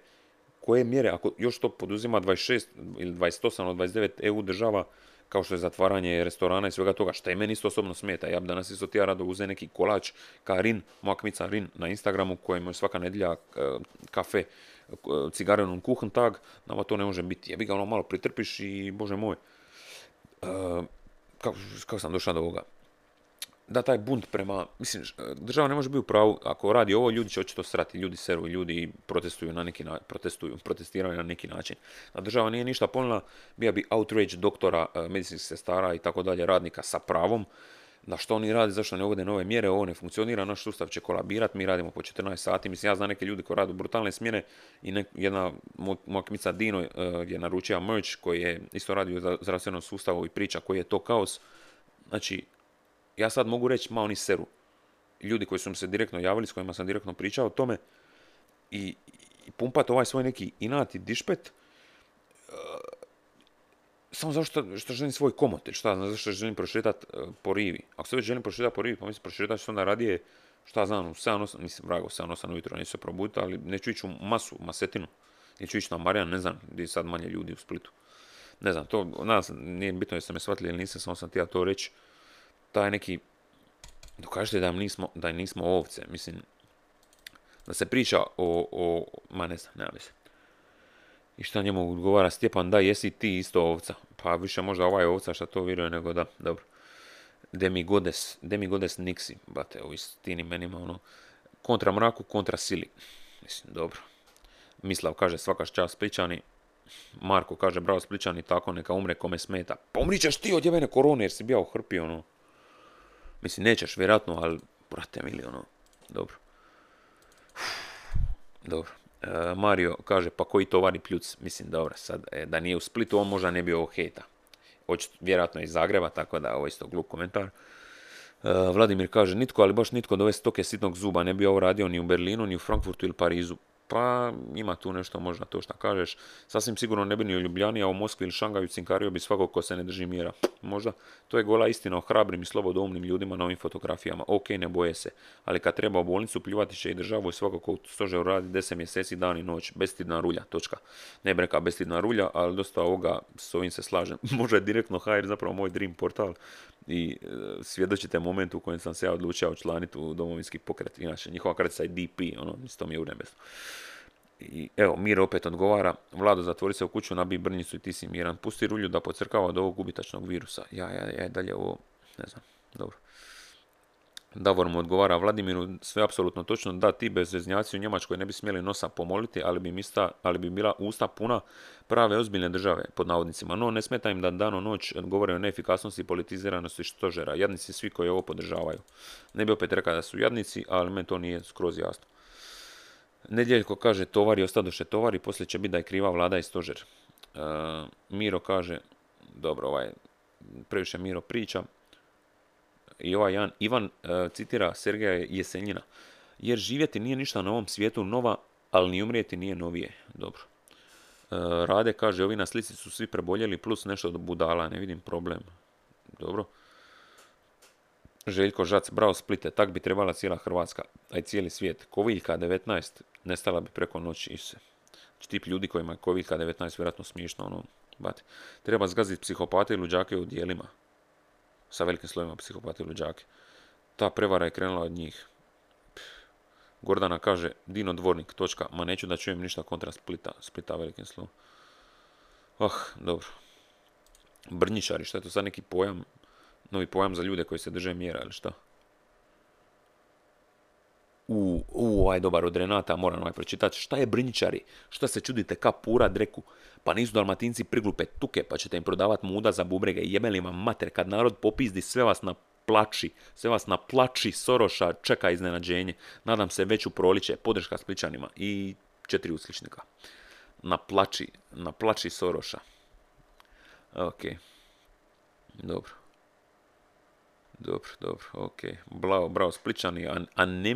koje mjere, ako još to poduzima 26 ili 28 od 29 EU država, kao što je zatvaranje restorana i svega toga, što je meni isto osobno smeta. Ja bi danas isto ti rado uze neki kolač, ka Rin, moja Rin na Instagramu, kojem je svaka nedjelja e, kafe, e, cigarenom kuhan tag, nama to ne može biti. Jebi ga ono malo pritrpiš i bože moj. E, kako, kako sam došao do ovoga? Da taj bunt prema, mislim, država ne može biti u pravu, ako radi ovo, ljudi će očito srati, ljudi seru, ljudi protestuju na neki način, protestuju, protestiraju na neki način. A država nije ništa ponila, bija bi outrage doktora, e, medicinskih sestara i tako dalje, radnika sa pravom, da što oni radi, zašto ne uvode nove mjere, ovo ne funkcionira, naš sustav će kolabirati, mi radimo po 14 sati, mislim, ja znam neke ljudi koji rade brutalne smjene i jedna moja kmica Dino e, je naručio merch koji je isto radio u zdravstvenom sustavu i priča koji je to kaos, Znači, ja sad mogu reći, ma oni seru. Ljudi koji su mi se direktno javili, s kojima sam direktno pričao o tome, i, i pumpat ovaj svoj neki inat i dišpet, uh, samo zato što, što želim svoj komot, šta zašto želim prošetati uh, po rivi. Ako se već želim prošetati po rivi, pa mislim prošetat ću onda radije, šta znam, u 7-8, mislim, vrago, 7-8 ujutro neću se probuditi, ali neću ići u masu, masetinu. Neću ići na Marijan, ne znam, gdje je sad manje ljudi u Splitu. Ne znam, to, nas, nije bitno jeste me shvatili ili nisam, samo sam ti ja to reći taj neki, dokažite da nismo, da nismo ovce, mislim, da se priča o, o ma ne znam, nema se. I šta njemu odgovara Stjepan, da, jesi ti isto ovca. Pa više možda ovaj ovca što to vjeruje nego da, dobro. Demi Godes, Demi Godes Nixi, bate, u istini menima, ono, kontra mraku, kontra sili. Mislim, dobro. Mislav kaže svaka čast Spličani. Marko kaže bravo Spličani, tako neka umre kome smeta. Pomri ćeš ti od jebene korone jer si bio hrpi, ono. Mislim, nećeš vjerojatno, ali, brate mili, ono, dobro. Dobro. E, Mario kaže, pa koji tovari pljuc? Mislim, dobro, sad, e, da nije u Splitu, on možda ne bi ovo hejta. vjerojatno iz Zagreba, tako da ovo isto glup komentar. E, Vladimir kaže, nitko, ali baš nitko od ove stoke sitnog zuba ne bi ovo radio ni u Berlinu, ni u Frankfurtu ili Parizu. Pa ima tu nešto možda to što kažeš. Sasvim sigurno ne bi ni u Ljubljani, a u Moskvi ili Šangaju cinkario bi svakog ko se ne drži mjera. Možda. To je gola istina o hrabrim i slobodomnim ljudima na ovim fotografijama. Ok, ne boje se. Ali kad treba u bolnicu, pljuvati će i državu i svakog ko stože radi 10 mjeseci, dan i noć. Bestidna rulja, točka. Ne breka bestidna rulja, ali dosta ovoga, s ovim se slažem. Može direktno HR, zapravo moj dream portal. I e, svjedočite momentu u kojem sam se ja odlučio učlaniti u domovinski pokret. Inače, njihova kratica je DP, ono, to mi je u nebesu. I evo, Mir opet odgovara, Vlado zatvori se u kuću, nabij brnjicu i ti si miran. Pusti rulju da pocrkava od ovog gubitačnog virusa. Ja, ja, ja, dalje ovo, ne znam, dobro. Davor mu odgovara Vladimiru, sve apsolutno točno, da ti bezveznjaci u Njemačkoj ne bi smjeli nosa pomoliti, ali bi, mista, ali bi bila usta puna prave ozbiljne države, pod navodnicima. No, ne smeta im da dano noć govore o neefikasnosti i politiziranosti stožera. Jadnici svi koji ovo podržavaju. Ne bi opet rekao da su jadnici, ali meni to nije skroz jasno. Nedjeljko kaže tovari ostadoše tovari, poslije će biti da je kriva vlada i stožer. E, Miro kaže, dobro, ovaj, previše Miro priča. I ovaj Jan, Ivan e, citira Sergeja Jesenjina. Jer živjeti nije ništa na ovom svijetu nova, ali ni umrijeti nije novije. Dobro. E, Rade kaže, ovi na slici su svi preboljeli plus nešto od budala, ne vidim problem. Dobro. Željko Žac, bravo Splite, tak bi trebala cijela Hrvatska, a i cijeli svijet. Koviljka 19, nestala bi preko noći i se. Tip ljudi kojima je Koviljka 19 vjerojatno smiješno, ono, bati. Treba zgaziti psihopate i luđake u dijelima. Sa velikim slovima psihopate i luđake. Ta prevara je krenula od njih. Gordana kaže, Dino Dvornik, točka, ma neću da čujem ništa kontra Splita, Splita velikim slovom. Oh, dobro. Brnjičari, što je to sad neki pojam? Novi pojam za ljude koji se drže mjera ili šta? U, u, ovaj dobar od Renata, moram ovaj pročitati. Šta je brnjičari? Šta se čudite ka pura dreku? Pa nisu dalmatinci priglupe tuke, pa ćete im prodavat muda za bubrege. Jebeli vam mater, kad narod popizdi sve vas na plači, sve vas na plači Soroša čeka iznenađenje. Nadam se već u proliće, podrška Spličanima i četiri usličnika. Na plači, na plači Soroša. Ok. Dobro. Dobro, dobro, ok. Bravo, bravo, Spličani, a, a ne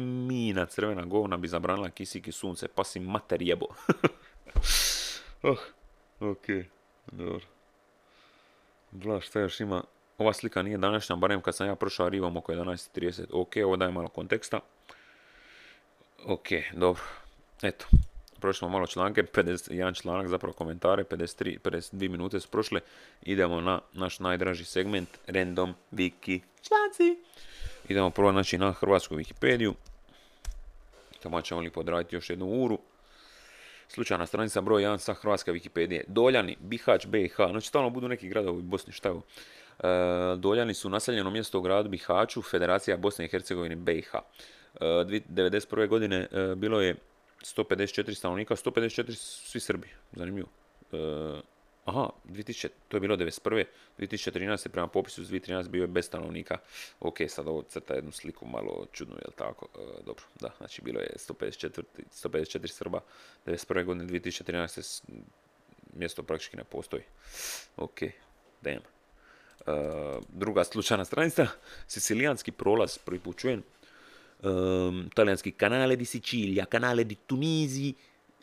na crvena govna bi zabranila kisik i sunce, pa si mater jebo. oh, ok, dobro. Bla, šta još ima? Ova slika nije današnja, barem kad sam ja prošao rivom oko 11.30. Ok, ovo daje malo konteksta. Ok, dobro. Eto, prošli malo članke, 51 članak, zapravo komentare, 53, 52 minute su prošle. Idemo na naš najdraži segment, random wiki članci. Idemo prvo znači, na hrvatsku Wikipediju. Tamo ćemo li podraditi još jednu uru. Slučajna stranica broj 1 sa hrvatske Wikipedije. Doljani, Bihać, BiH. Znači stalno budu neki gradovi u Bosni, šta je? E, Doljani su naseljeno mjesto u gradu Bihaću, Federacija Bosne i Hercegovine BiH. 1991. godine e, bilo je 154 stanovnika, 154 svi Srbi, zanimljivo. E, aha, 2000, to je bilo 91. 2013. prema popisu 2013 bio je bez stanovnika. Ok, sad ovo crta jednu sliku malo čudnu, jel tako? E, dobro, da, znači bilo je 154, 154 Srba, 91. godine 2013. mjesto praktički ne postoji. Ok, damn. Uh, druga slučajna stranica, Sicilijanski prolaz, prvi put um, talijanski kanale di Sicilija, kanale di Tuniziji,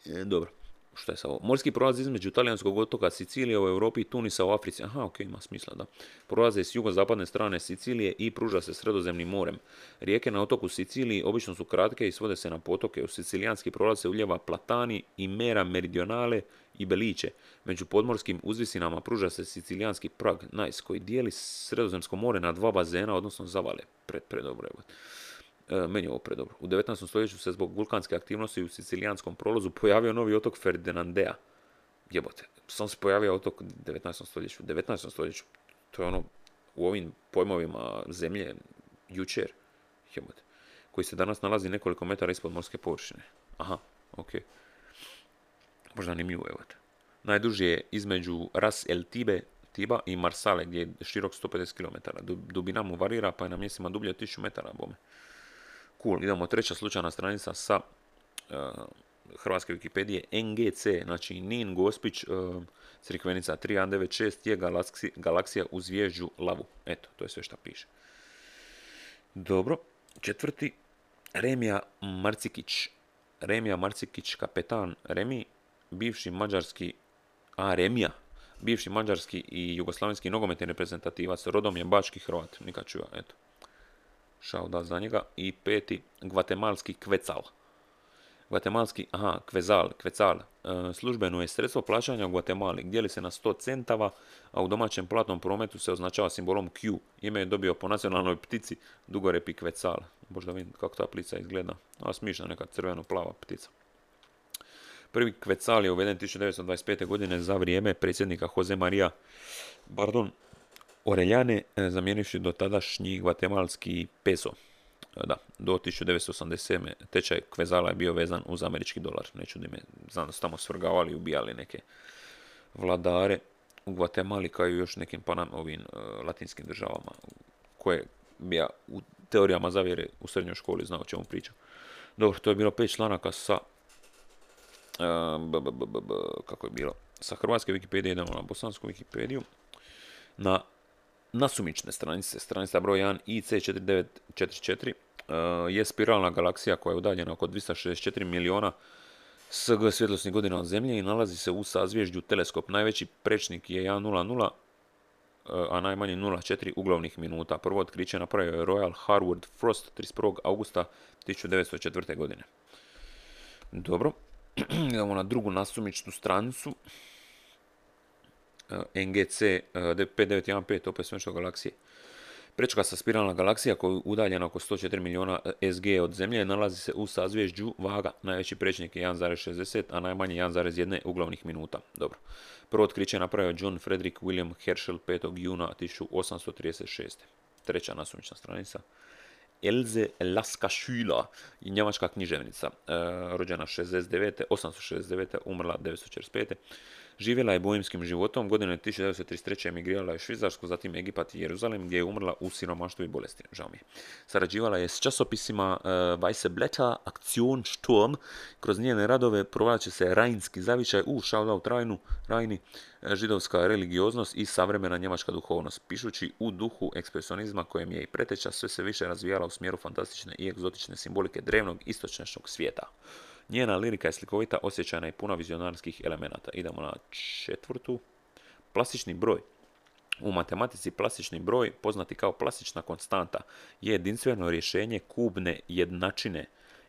e, dobro, što je sa ovo? Morski prolaz između talijanskog otoka Sicilije u Europi i Tunisa u Africi. Aha, ok, ima smisla, da. Prolaze s jugozapadne strane Sicilije i pruža se sredozemnim morem. Rijeke na otoku Siciliji obično su kratke i svode se na potoke. U sicilijanski prolaz se uljeva Platani i Mera Meridionale i Beliće. Među podmorskim uzvisinama pruža se sicilijanski prag, nice, koji dijeli sredozemsko more na dva bazena, odnosno zavale. Pred, pred dobro, E, meni je ovo predobro. U 19. stoljeću se zbog vulkanske aktivnosti u sicilijanskom prolazu pojavio novi otok Ferdinandea. Jebote, sam se pojavio otok u 19. stoljeću. U 19. stoljeću, to je ono u ovim pojmovima zemlje jučer, jebote, koji se danas nalazi nekoliko metara ispod morske površine. Aha, ok. Možda zanimljivo, evo Najduži je između Ras El Tibe, Tiba i Marsale, gdje je širok 150 km. Dubina mu varira, pa je na mjestima dublje 1000 metara, bome. Cool, idemo treća slučajna stranica sa uh, hrvatske Wikipedije NGC, znači Nin Gospić, uh, Crikvenica 3196 je galaksi, galaksija u zvježđu Lavu. Eto, to je sve što piše. Dobro, četvrti, Remija Marcikić, Remija Marcikić, kapetan Remi, bivši mađarski, a Remija, bivši mađarski i jugoslavenski nogometni reprezentativac, rodom je bački Hrvat, nikad čuo, eto. Šao za njega. I peti, gvatemalski kvecal. Gvatemalski, aha, kvezal, kvecal. E, službeno je sredstvo plaćanja u Gvatemali. Dijeli se na 100 centava, a u domaćem platnom prometu se označava simbolom Q. Ime je dobio po nacionalnoj ptici dugorepi kvecal. Možda vidim kako ta plica izgleda. A smišna neka crveno-plava ptica. Prvi kvecal je uveden 1925. godine za vrijeme predsjednika Jose Maria pardon, Oreljane, e, zamijenivši do tadašnji gvatemalski peso. E, da, do 1987. tečaj kvezala je bio vezan uz američki dolar. Ne čudi me, znam da su tamo svrgavali i ubijali neke vladare u Gvatemali kao i još nekim panam, ovim e, latinskim državama koje bi ja u teorijama zavjere u srednjoj školi znao o čemu pričam. Dobro, to je bilo pet članaka sa kako je bilo sa hrvatske Wikipedije idemo na bosansku Wikipediju na nasumične stranice, stranica broj 1 IC4944 uh, je spiralna galaksija koja je udaljena oko 264 miliona SG svjetlosnih godina od Zemlje i nalazi se u sazvježđu teleskop. Najveći prečnik je 1.00, uh, a najmanje 0,4 uglovnih minuta. Prvo otkriće napravio je Royal Harvard Frost 31. augusta 1904. godine. Dobro, idemo na drugu nasumičnu stranicu. NGC 5915, opet svemčka galaksije. Prečkasta spiralna galaksija koja je udaljena oko 104 milijuna e, SG od Zemlje nalazi se u sazvježđu Vaga. Najveći prečnik je 1,60, a najmanje 1,1 uglavnih minuta. Dobro. Prvo otkriće je napravio John Frederick William Herschel 5. juna 1836. Treća nasumična stranica. Elze Laska Schüler, njemačka književnica, rođena 69. 869. umrla 945. Živjela je bojimskim životom, godine 1933. emigrirala je u Švicarsku, zatim Egipat i Jeruzalem gdje je umrla u siromaštvu i bolesti, žao mi Sarađivala je s časopisima uh, Weisse Blätter, Aktion Sturm, kroz njene radove provlače se rajinski zavičaj, u shoutout Rajnu, Rajni, e, židovska religioznost i savremena njemačka duhovnost, pišući u duhu ekspresionizma kojem je i preteča sve se više razvijala u smjeru fantastične i egzotične simbolike drevnog istočnjačnog svijeta. Njena lirika je slikovita, osjećana i puna vizionarskih elemenata. Idemo na četvrtu. Plastični broj. U matematici plastični broj, poznati kao plastična konstanta, je jedinstveno rješenje kubne jednačine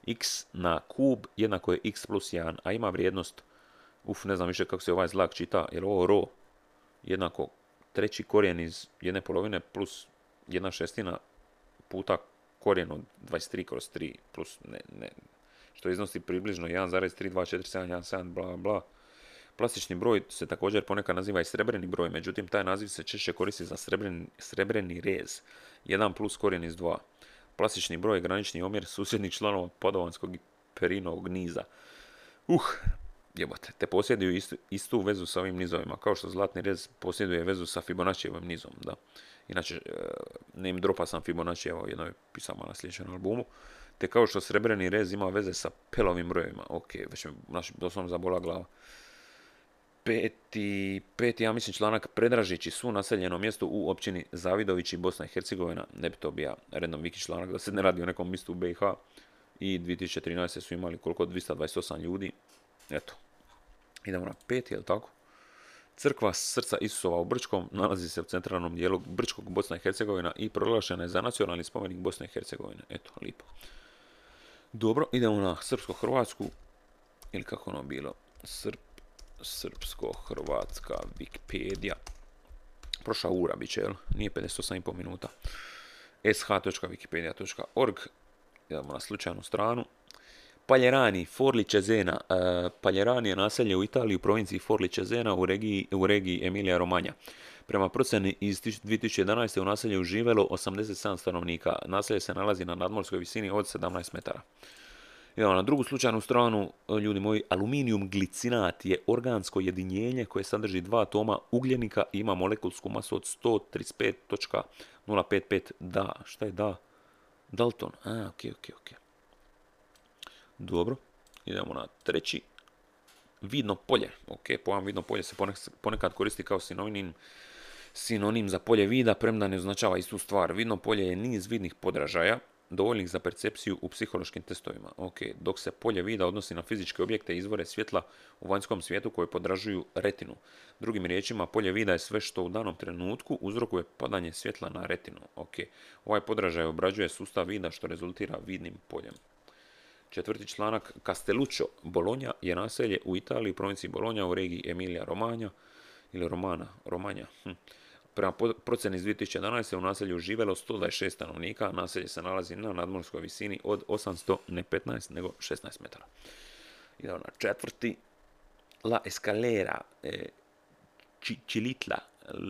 x na kub jednako je x plus 1, a ima vrijednost, uf, ne znam više kako se ovaj zlak čita, jer ovo ro jednako treći korijen iz jedne polovine plus jedna šestina puta korijen od 23 kroz 3 plus ne, ne, što iznosi približno 1,3247117 bla bla. Plastični broj se također ponekad naziva i srebreni broj, međutim taj naziv se češće koristi za srebreni, srebreni rez, 1 plus korijen iz 2. Plastični broj je granični omjer susjednih članova podovanskog i perinovog niza. Uh, jebote, te posjeduju istu, istu vezu sa ovim nizovima, kao što zlatni rez posjeduje vezu sa Fibonaccijevim nizom, da. Inače, e, name dropa sam Fibonacci, evo jednoj pisama na sljedećem albumu te kao što srebreni rez ima veze sa pelovim brojevima. Ok, već me znači, doslovno zabola glava. Peti, peti, ja mislim članak Predražići su naseljeno mjesto u općini Zavidovići, Bosna i Hercegovina. Ne bi to bio redom viki članak da se ne radi o nekom mjestu u BiH. I 2013. su imali koliko? 228 ljudi. Eto. Idemo na peti, je tako? Crkva srca Isusova u Brčkom nalazi se u centralnom dijelu Brčkog Bosna i Hercegovina i proglašena je za nacionalni spomenik Bosne i Hercegovine. Eto, lipo. Dobro, idemo na srpsko-hrvatsku, ili kako ono bilo, Srp, srpsko-hrvatska Wikipedia. Prošla ura bit će, jel? Nije 58,5 minuta. sh.wikipedia.org Idemo na slučajnu stranu. Paljerani, Forli Cesena. E, Paljerani je naselje u Italiji u provinciji Forli Cesena u regiji, u regiji Emilija Romanja. Prema procjeni iz 2011. u naselju živelo 87 stanovnika. Naselje se nalazi na nadmorskoj visini od 17 metara. Idemo na drugu slučajnu stranu, ljudi moji, aluminijum glicinat je organsko jedinjenje koje sadrži dva atoma ugljenika i ima molekulsku masu od 135.055 da. Šta je da? Dalton. A, ok, ok, ok. Dobro, idemo na treći. Vidno polje. Ok, pojam vidno polje se ponekad koristi kao sinonim sinonim za polje vida, premda ne označava istu stvar. Vidno polje je niz vidnih podražaja, dovoljnih za percepciju u psihološkim testovima. Ok, dok se polje vida odnosi na fizičke objekte i izvore svjetla u vanjskom svijetu koje podražuju retinu. Drugim riječima, polje vida je sve što u danom trenutku uzrokuje padanje svjetla na retinu. Ok, ovaj podražaj obrađuje sustav vida što rezultira vidnim poljem. Četvrti članak, Castelluccio Bologna je naselje u Italiji, provinciji Bologna u regiji Emilia Romagna ili Romana, Romanja. Hm. Prema procjeni iz 2011. u naselju živjelo 126 stanovnika, naselje se nalazi na nadmorskoj visini od 800, ne 15, nego 16 metara. Idemo na četvrti, La Escalera, e.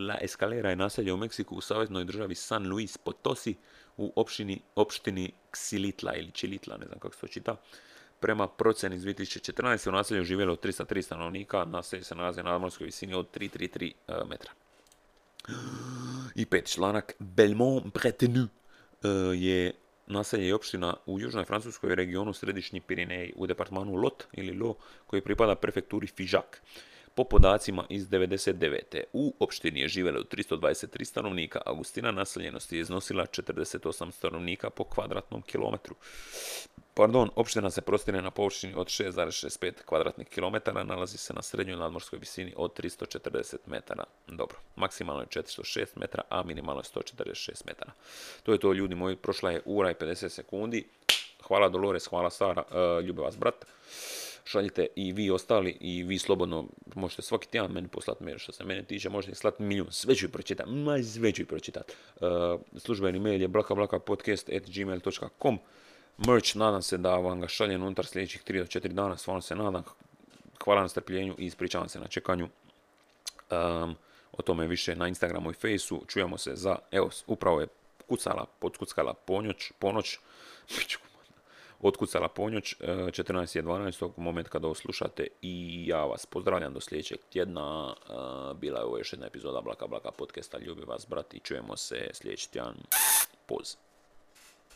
La Escalera je naselje u Meksiku u saveznoj državi San Luis Potosi u opštini, opštini Xilitla ili Čilitla, ne znam kako se to čita. Prema procjeni iz 2014. u naselju živjelo 303 stanovnika, naselje se nalazi na nadmorskoj visini od 333 e, metra. I pet članak Belmont Bretenu e, je naselje i opština u južnoj francuskoj regionu središnji Pirineji u departmanu Lot ili Lo koji pripada prefekturi Fižak. Po podacima iz 99. u opštini je živjelo 323 stanovnika, a gustina naseljenosti je iznosila 48 stanovnika po kvadratnom kilometru. Pardon, opština se prostire na površini od 6,65 kvadratnih kilometara, nalazi se na srednjoj nadmorskoj visini od 340 metara. Dobro, maksimalno je 406 metara, a minimalno je 146 metara. To je to, ljudi moji, prošla je ura i 50 sekundi. Hvala Dolores, hvala Sara, uh, ljubi vas brat šaljite i vi ostali i vi slobodno možete svaki tjedan meni poslati mail što se mene tiče, možete slati milijun, sve ću pročitati, ma sve ću pročitati. Uh, službeni mail je blakablakapodcast.gmail.com Merch, nadam se da vam ga šaljem unutar sljedećih 3 do 4 dana, stvarno se nadam. Hvala na strpljenju i ispričavam se na čekanju. Um, o tome više na Instagramu i Faceu. Čujemo se za, evo, upravo je kucala, podskuckala ponoć, ponoć, otkucala ponjoć, 14.12. E, moment kada ovo slušate i ja vas pozdravljam do sljedećeg tjedna. E, bila je ovo još jedna epizoda Blaka Blaka podcasta. Ljubi vas, brat, i čujemo se sljedeći tjedan. Poz.